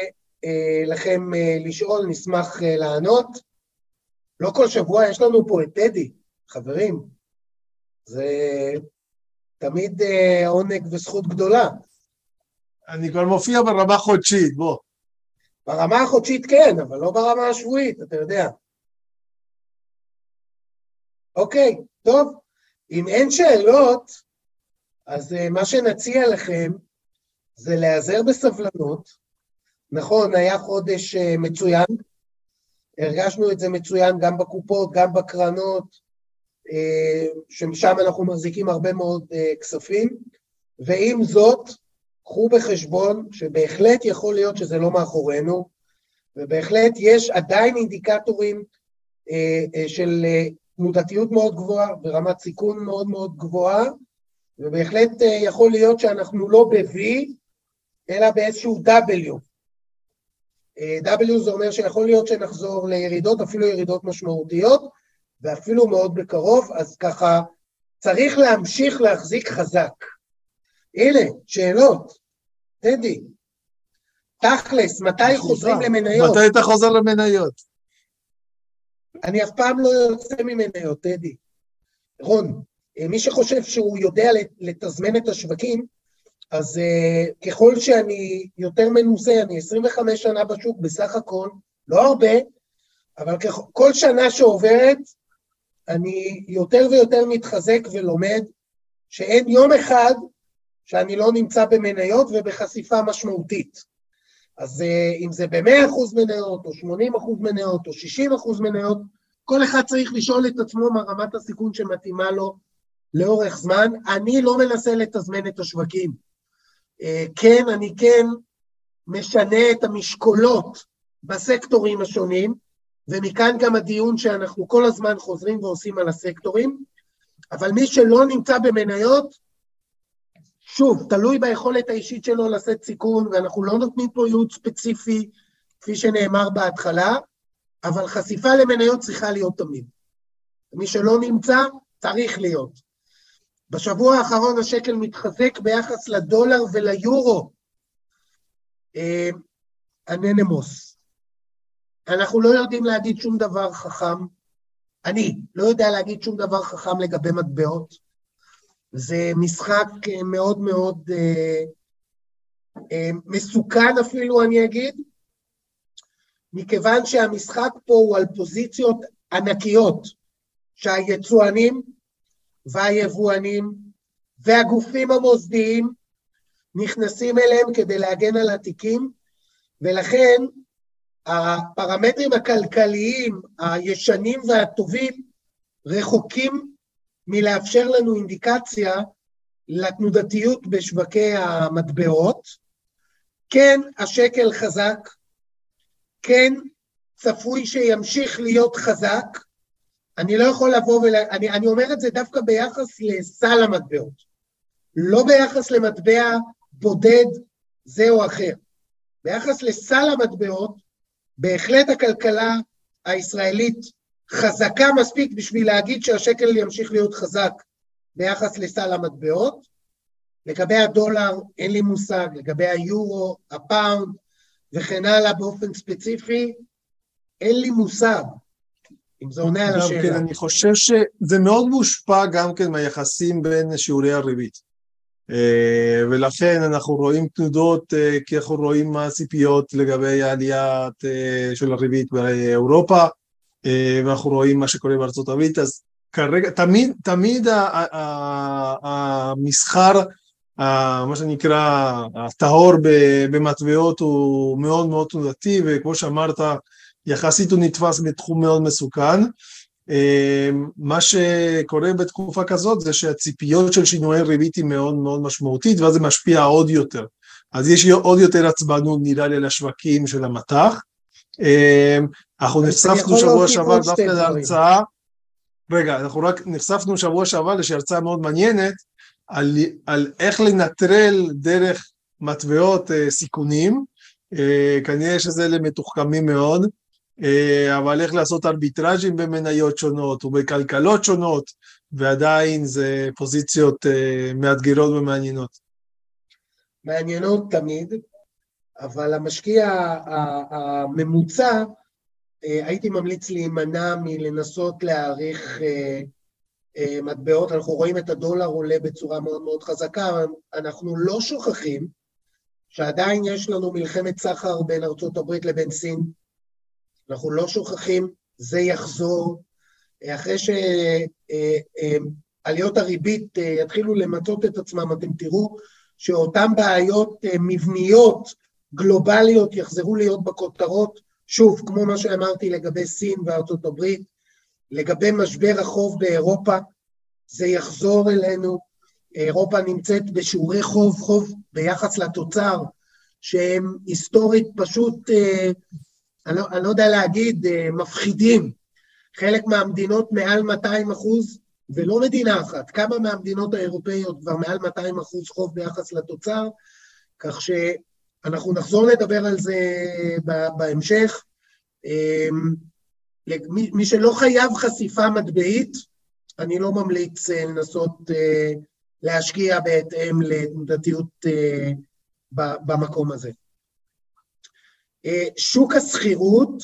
uh, לכם uh, לשאול, נשמח uh, לענות. לא כל שבוע יש לנו פה את טדי, חברים. זה תמיד אה, עונג וזכות גדולה. אני כבר מופיע ברמה חודשית, בוא. ברמה החודשית כן, אבל לא ברמה השבועית, אתה יודע. אוקיי, טוב. אם אין שאלות, אז uh, מה שנציע לכם זה להיעזר בסבלנות. נכון, היה חודש uh, מצוין, הרגשנו את זה מצוין גם בקופות, גם בקרנות, אה, שמשם אנחנו מחזיקים הרבה מאוד אה, כספים, ועם זאת, קחו בחשבון שבהחלט יכול להיות שזה לא מאחורינו, ובהחלט יש עדיין אינדיקטורים אה, של תנודתיות מאוד גבוהה ורמת סיכון מאוד מאוד גבוהה, ובהחלט יכול להיות שאנחנו לא ב-V, אלא באיזשהו W. W זה אומר שיכול להיות שנחזור לירידות, אפילו ירידות משמעותיות, ואפילו מאוד בקרוב, אז ככה צריך להמשיך להחזיק חזק. הנה, שאלות. טדי, תכלס, מתי חוזרים למניות? מתי אתה חוזר למניות? אני אף פעם לא יוצא ממניות, טדי. רון, מי שחושב שהוא יודע לתזמן את השווקים, אז uh, ככל שאני יותר מנוסה, אני 25 שנה בשוק בסך הכל, לא הרבה, אבל כל שנה שעוברת, אני יותר ויותר מתחזק ולומד שאין יום אחד שאני לא נמצא במניות ובחשיפה משמעותית. אז uh, אם זה ב-100% מניות, או 80% מניות, או 60% מניות, כל אחד צריך לשאול את עצמו מה רמת הסיכון שמתאימה לו לאורך זמן. אני לא מנסה לתזמן את השווקים. אה, כן, אני כן משנה את המשקולות בסקטורים השונים, ומכאן גם הדיון שאנחנו כל הזמן חוזרים ועושים על הסקטורים, אבל מי שלא נמצא במניות, שוב, תלוי ביכולת האישית שלו לשאת סיכון, ואנחנו לא נותנים פה ייעוץ ספציפי, כפי שנאמר בהתחלה, אבל חשיפה למניות צריכה להיות תמיד. מי שלא נמצא, צריך להיות. בשבוע האחרון השקל מתחזק ביחס לדולר וליורו. אננמוס. אה, אנחנו לא יודעים להגיד שום דבר חכם. אני לא יודע להגיד שום דבר חכם לגבי מטבעות. זה משחק אה, מאוד מאוד אה, אה, מסוכן אפילו, אני אגיד, מכיוון שהמשחק פה הוא על פוזיציות ענקיות שהיצואנים והיבואנים והגופים המוסדיים נכנסים אליהם כדי להגן על התיקים, ולכן הפרמטרים הכלכליים הישנים והטובים רחוקים מלאפשר לנו אינדיקציה לתנודתיות בשווקי המטבעות. כן, השקל חזק, כן, צפוי שימשיך להיות חזק. אני לא יכול לבוא ול... אני, אני אומר את זה דווקא ביחס לסל המטבעות, לא ביחס למטבע בודד זה או אחר. ביחס לסל המטבעות, בהחלט הכלכלה הישראלית חזקה מספיק בשביל להגיד שהשקל ימשיך להיות חזק ביחס לסל המטבעות. לגבי הדולר אין לי מושג, לגבי היורו, הפאונד וכן הלאה באופן ספציפי, אין לי מושג. אם זה עונה על השאלה. כן, אני חושב שזה מאוד מושפע גם כן מהיחסים בין שיעורי הריבית. אה, ולכן אנחנו רואים תנודות, אה, כי אנחנו רואים מה הציפיות לגבי העלייה אה, של הריבית באירופה, ואנחנו רואים מה שקורה בארצות הברית, אז כרגע, תמיד, תמיד המסחר, מה שנקרא, הטהור במטבעות הוא מאוד מאוד תנודתי, וכמו שאמרת, יחסית הוא נתפס בתחום מאוד מסוכן. אמ, מה שקורה בתקופה כזאת זה שהציפיות של שינויי ריבית היא מאוד מאוד משמעותית ואז זה משפיע עוד יותר. אז יש עוד יותר עצבנות נראה לי לשווקים של המטח. אנחנו נחשפנו שבוע שעבר דווקא להרצאה, רגע, אנחנו רק נחשפנו שבוע שעבר לאיזושהי הרצאה מאוד מעניינת על, על איך לנטרל דרך מטבעות אה, סיכונים, אה, כנראה שזה למתוחכמים מאוד. אה, אבל איך לעשות ארביטראז'ים במניות שונות ובכלכלות שונות, ועדיין זה פוזיציות אה, מאתגרות ומעניינות. מעניינות תמיד, אבל המשקיע הממוצע, הייתי ממליץ להימנע מלנסות להעריך מטבעות, אנחנו רואים את הדולר עולה בצורה מאוד מאוד חזקה, אנחנו לא שוכחים שעדיין יש לנו מלחמת סחר בין ארצות הברית לבין סין, אנחנו לא שוכחים, זה יחזור. אחרי שעליות הריבית אה, יתחילו למצות את עצמם, אתם תראו שאותן בעיות אה, מבניות, גלובליות, יחזרו להיות בכותרות. שוב, כמו מה שאמרתי לגבי סין וארצות הברית, לגבי משבר החוב באירופה, זה יחזור אלינו. אירופה נמצאת בשיעורי חוב, חוב ביחס לתוצר, שהם היסטורית פשוט אה, אני לא, אני לא יודע להגיד, אה, מפחידים. חלק מהמדינות מעל 200 אחוז, ולא מדינה אחת, כמה מהמדינות האירופאיות כבר מעל 200 אחוז חוב ביחס לתוצר, כך שאנחנו נחזור לדבר על זה בהמשך. אמ, מי שלא חייב חשיפה מטבעית, אני לא ממליץ אה, לנסות אה, להשקיע בהתאם לתנודתיות במקום הזה. אה, שוק השכירות,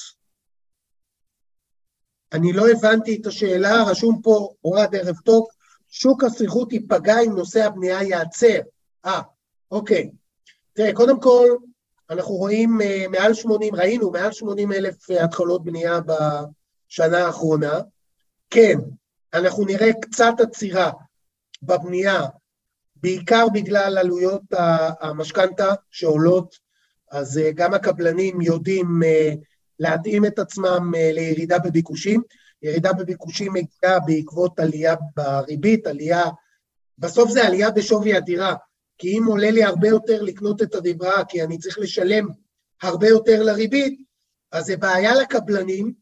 אני לא הבנתי את השאלה, רשום פה, אורד ערב טוב, שוק השכירות ייפגע אם נושא הבנייה ייעצר. אה, אוקיי. תראה, קודם כל, אנחנו רואים uh, מעל 80, ראינו מעל 80 אלף התחלות בנייה בשנה האחרונה. כן, אנחנו נראה קצת עצירה בבנייה, בעיקר בגלל עלויות המשכנתה שעולות אז אה, גם הקבלנים יודעים אה, להתאים את עצמם אה, לירידה בביקושים. ירידה בביקושים מגיעה בעקבות עלייה בריבית, עלייה, בסוף זה עלייה בשווי הדירה, כי אם עולה לי הרבה יותר לקנות את הדירה, כי אני צריך לשלם הרבה יותר לריבית, אז זה בעיה לקבלנים,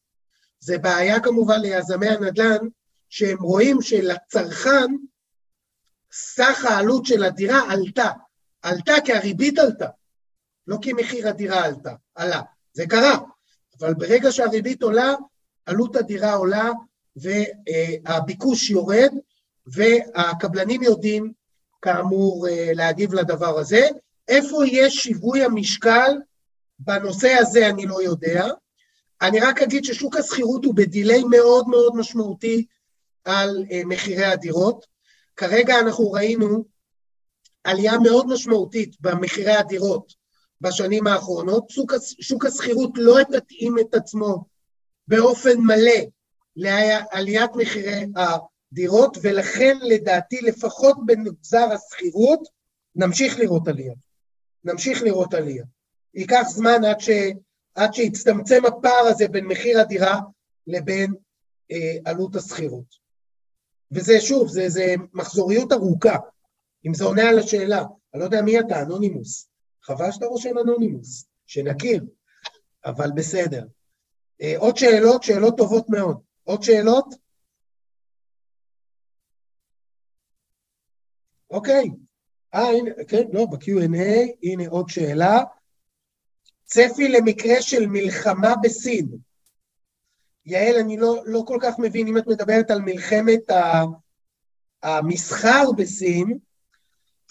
זה בעיה כמובן ליזמי הנדל"ן, שהם רואים שלצרכן סך העלות של הדירה עלתה. עלתה כי הריבית עלתה. לא כי מחיר הדירה עלתה, עלה. זה קרה, אבל ברגע שהריבית עולה, עלות הדירה עולה והביקוש יורד, והקבלנים יודעים, כאמור, אה, להגיב לדבר הזה. איפה יש שיווי המשקל בנושא הזה אני לא יודע. אני רק אגיד ששוק השכירות הוא בדיליי מאוד מאוד משמעותי על uh, מחירי הדירות. כרגע אנחנו ראינו עלייה מאוד משמעותית במחירי הדירות בשנים האחרונות. שוק, השכירות לא התאים את עצמו באופן מלא לעליית מחירי הדירות, ולכן לדעתי לפחות במגזר השכירות נמשיך לראות עלייה. נמשיך לראות עלייה. ייקח זמן עד, ש, עד שיצטמצם הפער הזה בין מחיר הדירה לבין אה, עלות השכירות. וזה שוב, זה, זה מחזוריות ארוכה, אם זה עונה על השאלה. אני לא יודע מי אתה, אנונימוס. חבל שאתה רושם אנונימוס, שנכיר, אבל בסדר. אה, עוד שאלות? שאלות טובות מאוד. עוד שאלות? אוקיי. אה, הנה, כן, לא, ב-Q&A, הנה עוד שאלה. צפי למקרה של מלחמה בסין. יעל, אני לא, לא כל כך מבין, אם את מדברת על מלחמת המסחר בסין,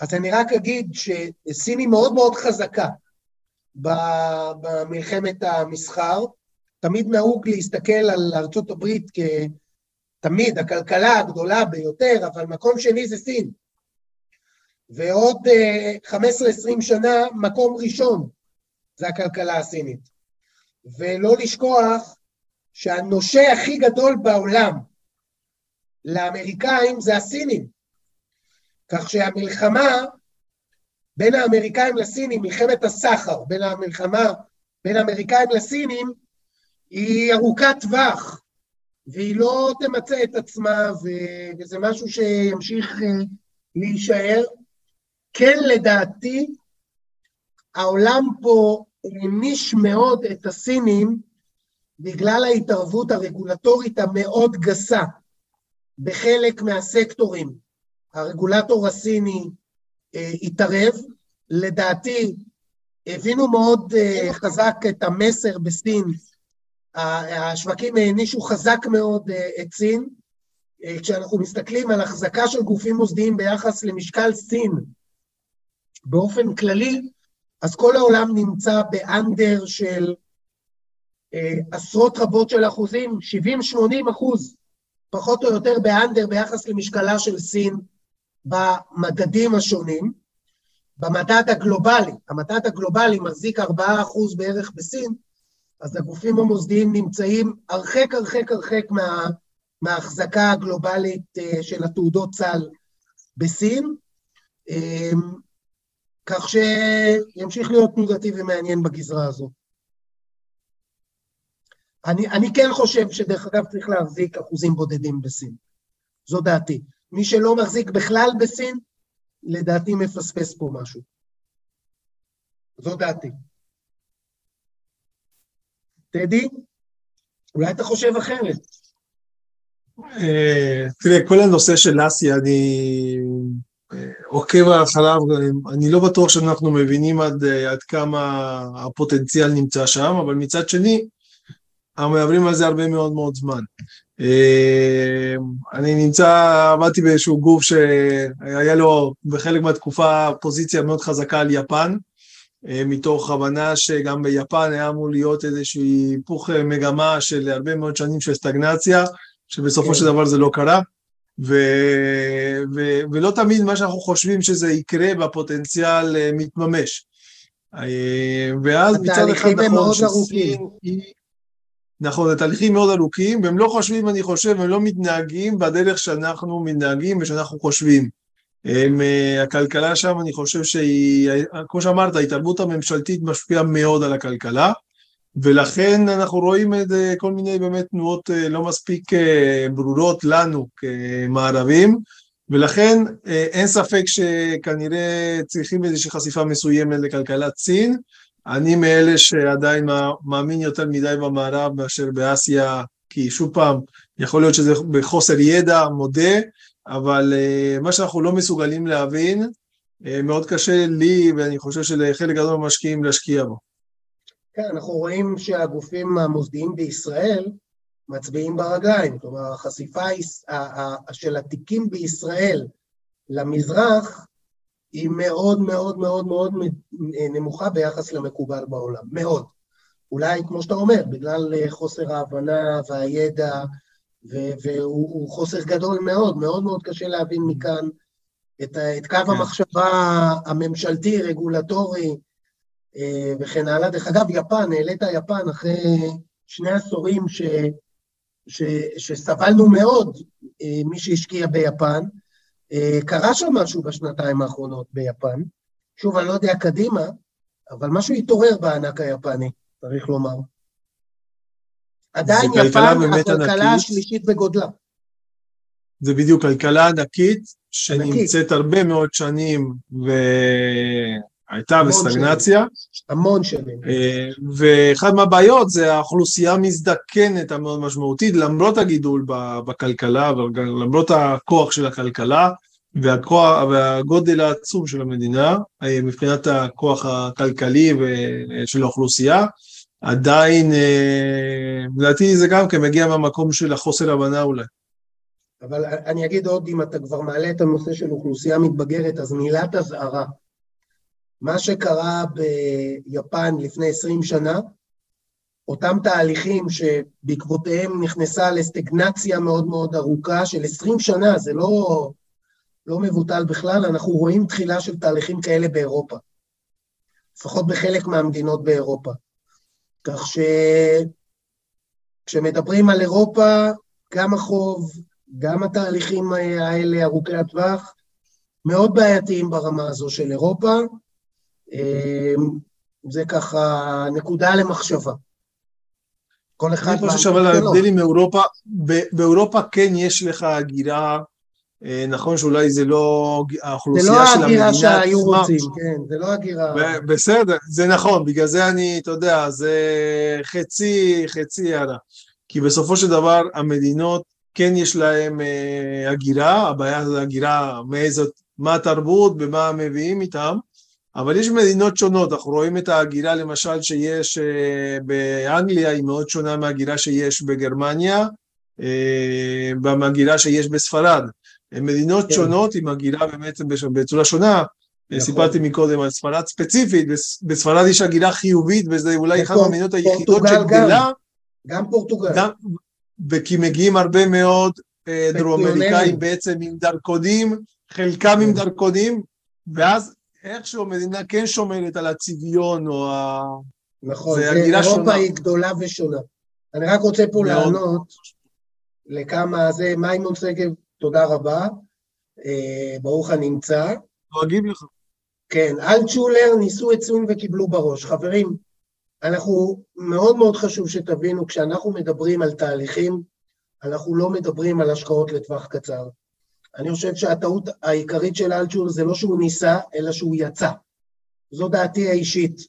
אז אני רק אגיד שסין היא מאוד מאוד חזקה במלחמת המסחר. תמיד נהוג להסתכל על ארצות הברית כתמיד הכלכלה הגדולה ביותר, אבל מקום שני זה סין. ועוד 15-20 אה, שנה, מקום ראשון זה הכלכלה הסינית. ולא לשכוח שהנושה הכי גדול בעולם לאמריקאים זה הסינים. כך שהמלחמה בין האמריקאים לסינים, מלחמת הסחר בין המלחמה בין האמריקאים לסינים, היא ארוכת טווח, והיא לא תמצה את עצמה, וזה משהו שימשיך אה, להישאר. כן, לדעתי, העולם פה העניש מאוד את הסינים בגלל ההתערבות הרגולטורית המאוד גסה בחלק מהסקטורים. הרגולטור הסיני אה, התערב, לדעתי הבינו מאוד אה, חזק את המסר בסין, השווקים הענישו חזק מאוד אה, את סין. אה, כשאנחנו מסתכלים על החזקה של גופים מוסדיים ביחס למשקל סין, באופן כללי, אז כל העולם נמצא באנדר של אה, עשרות רבות של אחוזים, 70-80 אחוז, פחות או יותר באנדר ביחס למשקלה של סין במדדים השונים. במדד הגלובלי, המדד הגלובלי מחזיק 4 אחוז בערך בסין, אז הגופים המוסדיים נמצאים הרחק הרחק הרחק מה, מההחזקה הגלובלית אה, של התעודות סל בסין. כך שימשיך להיות תנודתי ומעניין בגזרה הזו. אני, אני כן חושב שדרך אגב צריך להחזיק אחוזים בודדים בסין. זו דעתי. מי שלא מחזיק בכלל בסין, לדעתי מפספס פה משהו. זו דעתי. טדי, אולי אתה חושב אחרת. אה, תראה, כל הנושא של אסיה, אני עוקב אחריו, אני לא בטוח שאנחנו מבינים עד, עד כמה הפוטנציאל נמצא שם, אבל מצד שני, אנחנו מדברים על זה הרבה מאוד מאוד זמן. אה, אני נמצא, עבדתי באיזשהו גוף שהיה לו בחלק מהתקופה פוזיציה מאוד חזקה על יפן, אה, מתוך הבנה שגם ביפן היה אמור להיות איזשהו היפוך מגמה של הרבה מאוד שנים של סטגנציה, שבסופו כן. של דבר זה לא קרה. ו, ו, ולא תמיד מה שאנחנו חושבים שזה יקרה בפוטנציאל אה, מתממש. אה, ואז מצד אחד נכון שסין היא... נכון, זה תהליכים מאוד ארוכים, והם לא חושבים, אני חושב, הם לא מתנהגים בדרך שאנחנו מתנהגים ושאנחנו חושבים. הם, אה, הכלכלה שם, אני חושב שהיא, כמו שאמרת, ההתערבות הממשלתית משפיעה מאוד על הכלכלה. ולכן אנחנו רואים את כל מיני באמת תנועות אה, לא מספיק אה, ברורות לנו כמערבים, ולכן אה, אין ספק שכנראה צריכים איזושהי חשיפה מסוימת לכלכלת סין. אני מאלה שעדיין מאמין יותר מדי במערב מאשר באסיה, כי שוב פעם, יכול להיות שזה בחוסר ידע, מודה, אבל מה שאנחנו לא מסוגלים להבין, מאוד קשה לי, ואני חושב שלחלק גדול מהמשקיעים להשקיע בו. כן, אנחנו רואים שהגופים המוסדיים בישראל מצביעים ברגליים. כלומר, החשיפה של התיקים בישראל למזרח היא מאוד מאוד מאוד מאוד נמוכה ביחס למקובל בעולם, מאוד. אולי, כמו שאתה אומר, בגלל חוסר ההבנה והידע, והוא חוסר גדול מאוד, מאוד מאוד קשה להבין מכאן את, את קו כן. המחשבה הממשלתי, רגולטורי אה, וכן הלאה. דרך אגב, יפן, העלית יפן אחרי שני עשורים ש, ש, שסבלנו מאוד אה, מי שהשקיע ביפן. אה, קרה שם משהו בשנתיים האחרונות ביפן. שוב, אני לא יודע קדימה, אבל משהו התעורר בענק היפני, צריך לומר. עדיין יפן הכלכלה השלישית בגודלה. זה בדיוק כלכלה ענקית, שנמצאת הרבה מאוד שנים והייתה בסטגנציה. המון שנים. אה, ואחד מהבעיות זה האוכלוסייה המזדקנת המאוד משמעותית, למרות הגידול בכלכלה ולמרות הכוח של הכלכלה והכוח, והגודל העצום של המדינה אה, מבחינת הכוח הכלכלי של האוכלוסייה. עדיין, אה, לדעתי זה גם כן מגיע מהמקום של החוסר הבנה אולי. אבל אני אגיד עוד, אם אתה כבר מעלה את הנושא של אוכלוסייה מתבגרת, אז מילת אזהרה. מה שקרה ביפן לפני 20 שנה, אותם תהליכים שבעקבותיהם נכנסה לסטגנציה מאוד מאוד ארוכה של 20 שנה, זה לא, לא מבוטל בכלל, אנחנו רואים תחילה של תהליכים כאלה באירופה, לפחות בחלק מהמדינות באירופה. כך שכשמדברים על אירופה, גם החוב, גם התהליכים האלה, ארוכי הטווח, מאוד בעייתיים ברמה הזו של אירופה. אמ, זה ככה נקודה למחשבה. כל אחד... אני חושב אבל ההבדל עם אירופה, באירופה כן יש לך הגירה, אה, נכון שאולי זה לא האוכלוסייה של המדינה עצמה. זה לא הגירה שהיו רוצים, כן, זה לא הגירה... בסדר, זה נכון, בגלל זה אני, אתה יודע, זה חצי, חצי יאללה. כי בסופו של דבר המדינות כן יש להם אה, הגירה, הבעיה זה הגירה מאיזו, מה התרבות ומה מביאים איתם, אבל יש מדינות שונות, אנחנו רואים את ההגירה למשל שיש אה, באנגליה, היא מאוד שונה מהגירה שיש בגרמניה, אה, במגירה שיש בספרד. מדינות כן. שונות עם הגירה באמת בצורה שונה. נכון. סיפרתי מקודם על ספרד ספציפית, בספרד יש הגירה חיובית, וזה אולי אחת מהמדינות היחידות שגדלה. גם פורטוגל. גם, וכי מגיעים הרבה מאוד אה, דרום אמריקאים בעצם עם דרכונים, חלקם עם כן. דרכונים, ואז איכשהו המדינה כן שומרת על הצביון או ה... נכון, זה אירופה שונה. היא גדולה ושונה. אני רק רוצה פה מאוד. לענות לכמה זה, מימון שגב, תודה רבה, אה, ברוך הנמצא. דואגים לך. כן, אלטשולר ניסו את סון וקיבלו בראש. חברים, אנחנו, מאוד מאוד חשוב שתבינו, כשאנחנו מדברים על תהליכים, אנחנו לא מדברים על השקעות לטווח קצר. אני חושב שהטעות העיקרית של אלצ'ור זה לא שהוא ניסה, אלא שהוא יצא. זו דעתי האישית.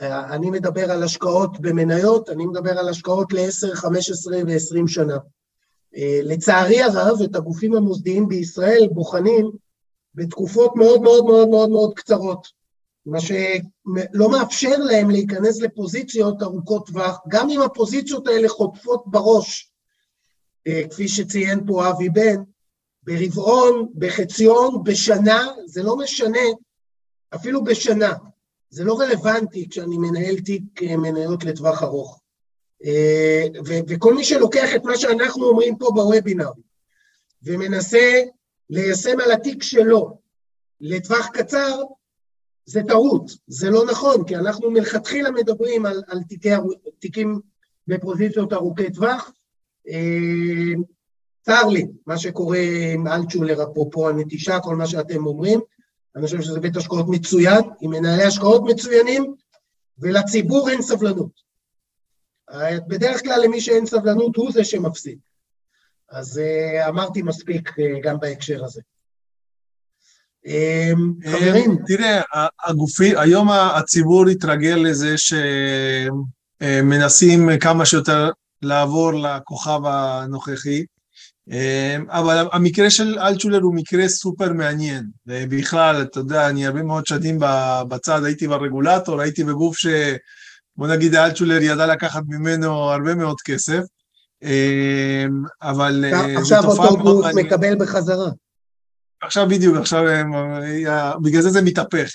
אני מדבר על השקעות במניות, אני מדבר על השקעות ל-10, 15 ו-20 שנה. לצערי הרב, את הגופים המוסדיים בישראל בוחנים בתקופות מאוד מאוד מאוד מאוד מאוד קצרות. מה שלא מאפשר להם להיכנס לפוזיציות ארוכות טווח, גם אם הפוזיציות האלה חוטפות בראש, אה, כפי שציין פה אבי בן, ברבעון, בחציון, בשנה, זה לא משנה, אפילו בשנה. זה לא רלוונטי כשאני מנהל תיק אה, מניות לטווח ארוך. אה, וכל מי שלוקח את מה שאנחנו אומרים פה בוובינר ומנסה ליישם על התיק שלו לטווח קצר, זה טעות, זה לא נכון, כי אנחנו מלכתחילה מדברים על, על תיקי, תיקים בפוזיציות ארוכי טווח. אה, צר לי מה שקורה עם אלטשולר, אפרופו הנטישה, כל מה שאתם אומרים. אני חושב שזה בית השקעות מצוין, עם מנהלי השקעות מצוינים, ולציבור אין סבלנות. אה, בדרך כלל למי שאין סבלנות הוא זה שמפסיד. אז אה, אמרתי מספיק גם בהקשר הזה. אמ, חברים. תראה, הגופי, היום הציבור התרגל לזה שמנסים כמה שיותר לעבור לכוכב הנוכחי, אבל המקרה של אלטשולר הוא מקרה סופר מעניין. ובכלל, אתה יודע, אני הרבה מאוד שנים בצד, הייתי ברגולטור, הייתי בגוף ש... בוא נגיד אלטשולר ידע לקחת ממנו הרבה מאוד כסף. אבל עכשיו אותו גוף מקבל בחזרה. עכשיו בדיוק, עכשיו בגלל זה זה מתהפך.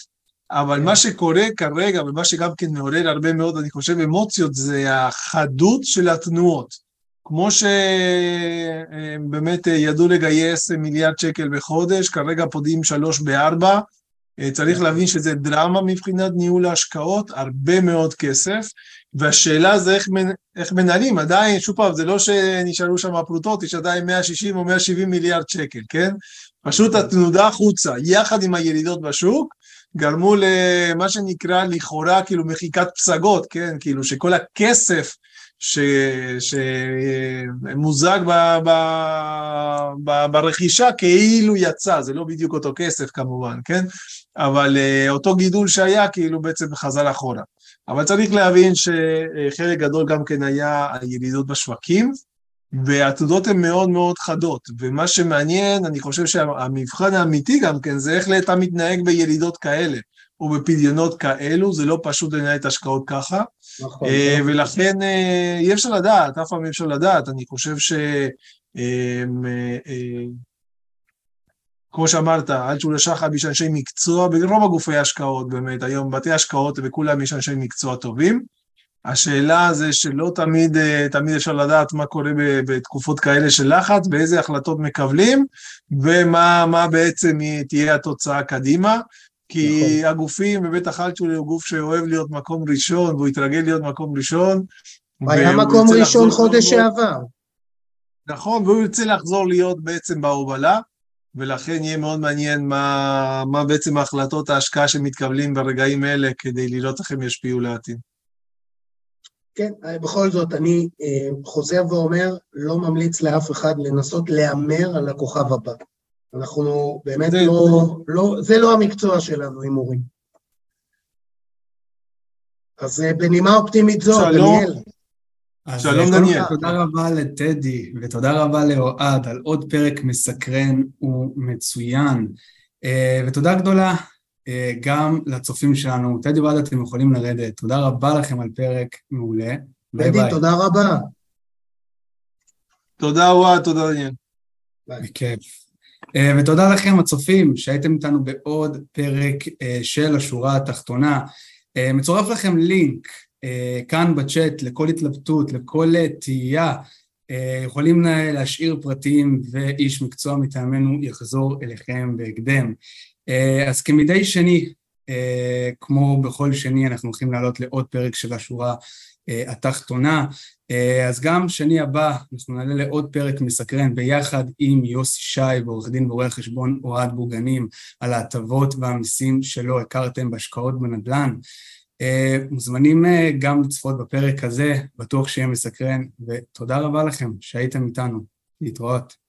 אבל כן. מה שקורה כרגע, ומה שגם כן מעורר הרבה מאוד, אני חושב, אמוציות, זה החדות של התנועות. כמו שבאמת ידעו לגייס מיליארד שקל בחודש, כרגע פודים שלוש בארבע, צריך להבין שזה דרמה מבחינת ניהול ההשקעות, הרבה מאוד כסף, והשאלה זה איך, איך מנהלים, עדיין, שוב פעם, זה לא שנשארו שם הפרוטות, יש עדיין 160 או 170 מיליארד שקל, כן? פשוט התנודה החוצה, יחד עם הירידות בשוק, גרמו למה שנקרא לכאורה כאילו מחיקת פסגות, כן? כאילו שכל הכסף. שמוזג ב... ב... ב... ברכישה כאילו יצא, זה לא בדיוק אותו כסף כמובן, כן? אבל uh, אותו גידול שהיה כאילו בעצם חזר אחורה. אבל צריך להבין שחלק גדול גם כן היה הירידות בשווקים, והעתודות הן מאוד מאוד חדות, ומה שמעניין, אני חושב שהמבחן האמיתי גם כן, זה איך אתה מתנהג בירידות כאלה, או בפדיונות כאלו, זה לא פשוט לנהל את ההשקעות ככה, נכון. ולכן אי אפשר לדעת, אף פעם אי אפשר לדעת, אני חושב ש... כמו שאמרת, עד שהוא לשחר יש אנשי מקצוע, ברוב הגופי ההשקעות באמת, היום בתי השקעות וכולם יש אנשי מקצוע טובים. השאלה זה שלא תמיד, תמיד אפשר לדעת מה קורה בתקופות כאלה של לחץ, באיזה החלטות מקבלים, ומה בעצם תהיה התוצאה קדימה. כי נכון. הגופים, ובטח אלצ'ול הוא גוף שאוהב להיות מקום ראשון, והוא התרגל להיות מקום ראשון. היה מקום ראשון חודש שעבר. נכון, והוא ירצה לחזור להיות בעצם בהובלה. ולכן יהיה מאוד מעניין מה, מה בעצם ההחלטות ההשקעה שמתקבלים ברגעים אלה כדי לראות איך הם ישפיעו לעתיד. כן, בכל זאת, אני אה, חוזר ואומר, לא ממליץ לאף אחד לנסות להמר על הכוכב הבא. אנחנו באמת זה, לא, לא, זה לא המקצוע שלנו, הימורים. אז אה, בנימה אופטימית זו, דניאל. שלום דניאל. תודה רבה לטדי ותודה רבה לאוהד על עוד פרק מסקרן ומצוין. ותודה גדולה גם לצופים שלנו. טדי ואוהד אתם יכולים לרדת. תודה רבה לכם על פרק מעולה. ביי ביי. תודה רבה. תודה אוהד, תודה דניאל. בכיף. ותודה לכם הצופים שהייתם איתנו בעוד פרק של השורה התחתונה. מצורף לכם לינק כאן בצ'אט לכל התלבטות, לכל תהייה, יכולים להשאיר פרטים ואיש מקצוע מטעמנו יחזור אליכם בהקדם. אז כמדי שני, כמו בכל שני, אנחנו הולכים לעלות לעוד פרק של השורה התחתונה, אז גם שני הבא אנחנו נעלה לעוד פרק מסקרן ביחד עם יוסי שי ועורך דין ורואה חשבון אוהד בוגנים על ההטבות והמיסים שלא הכרתם בהשקעות בנדל"ן. Uh, מוזמנים גם לצפות בפרק הזה, בטוח שיהיה מסקרן, ותודה רבה לכם שהייתם איתנו. להתראות.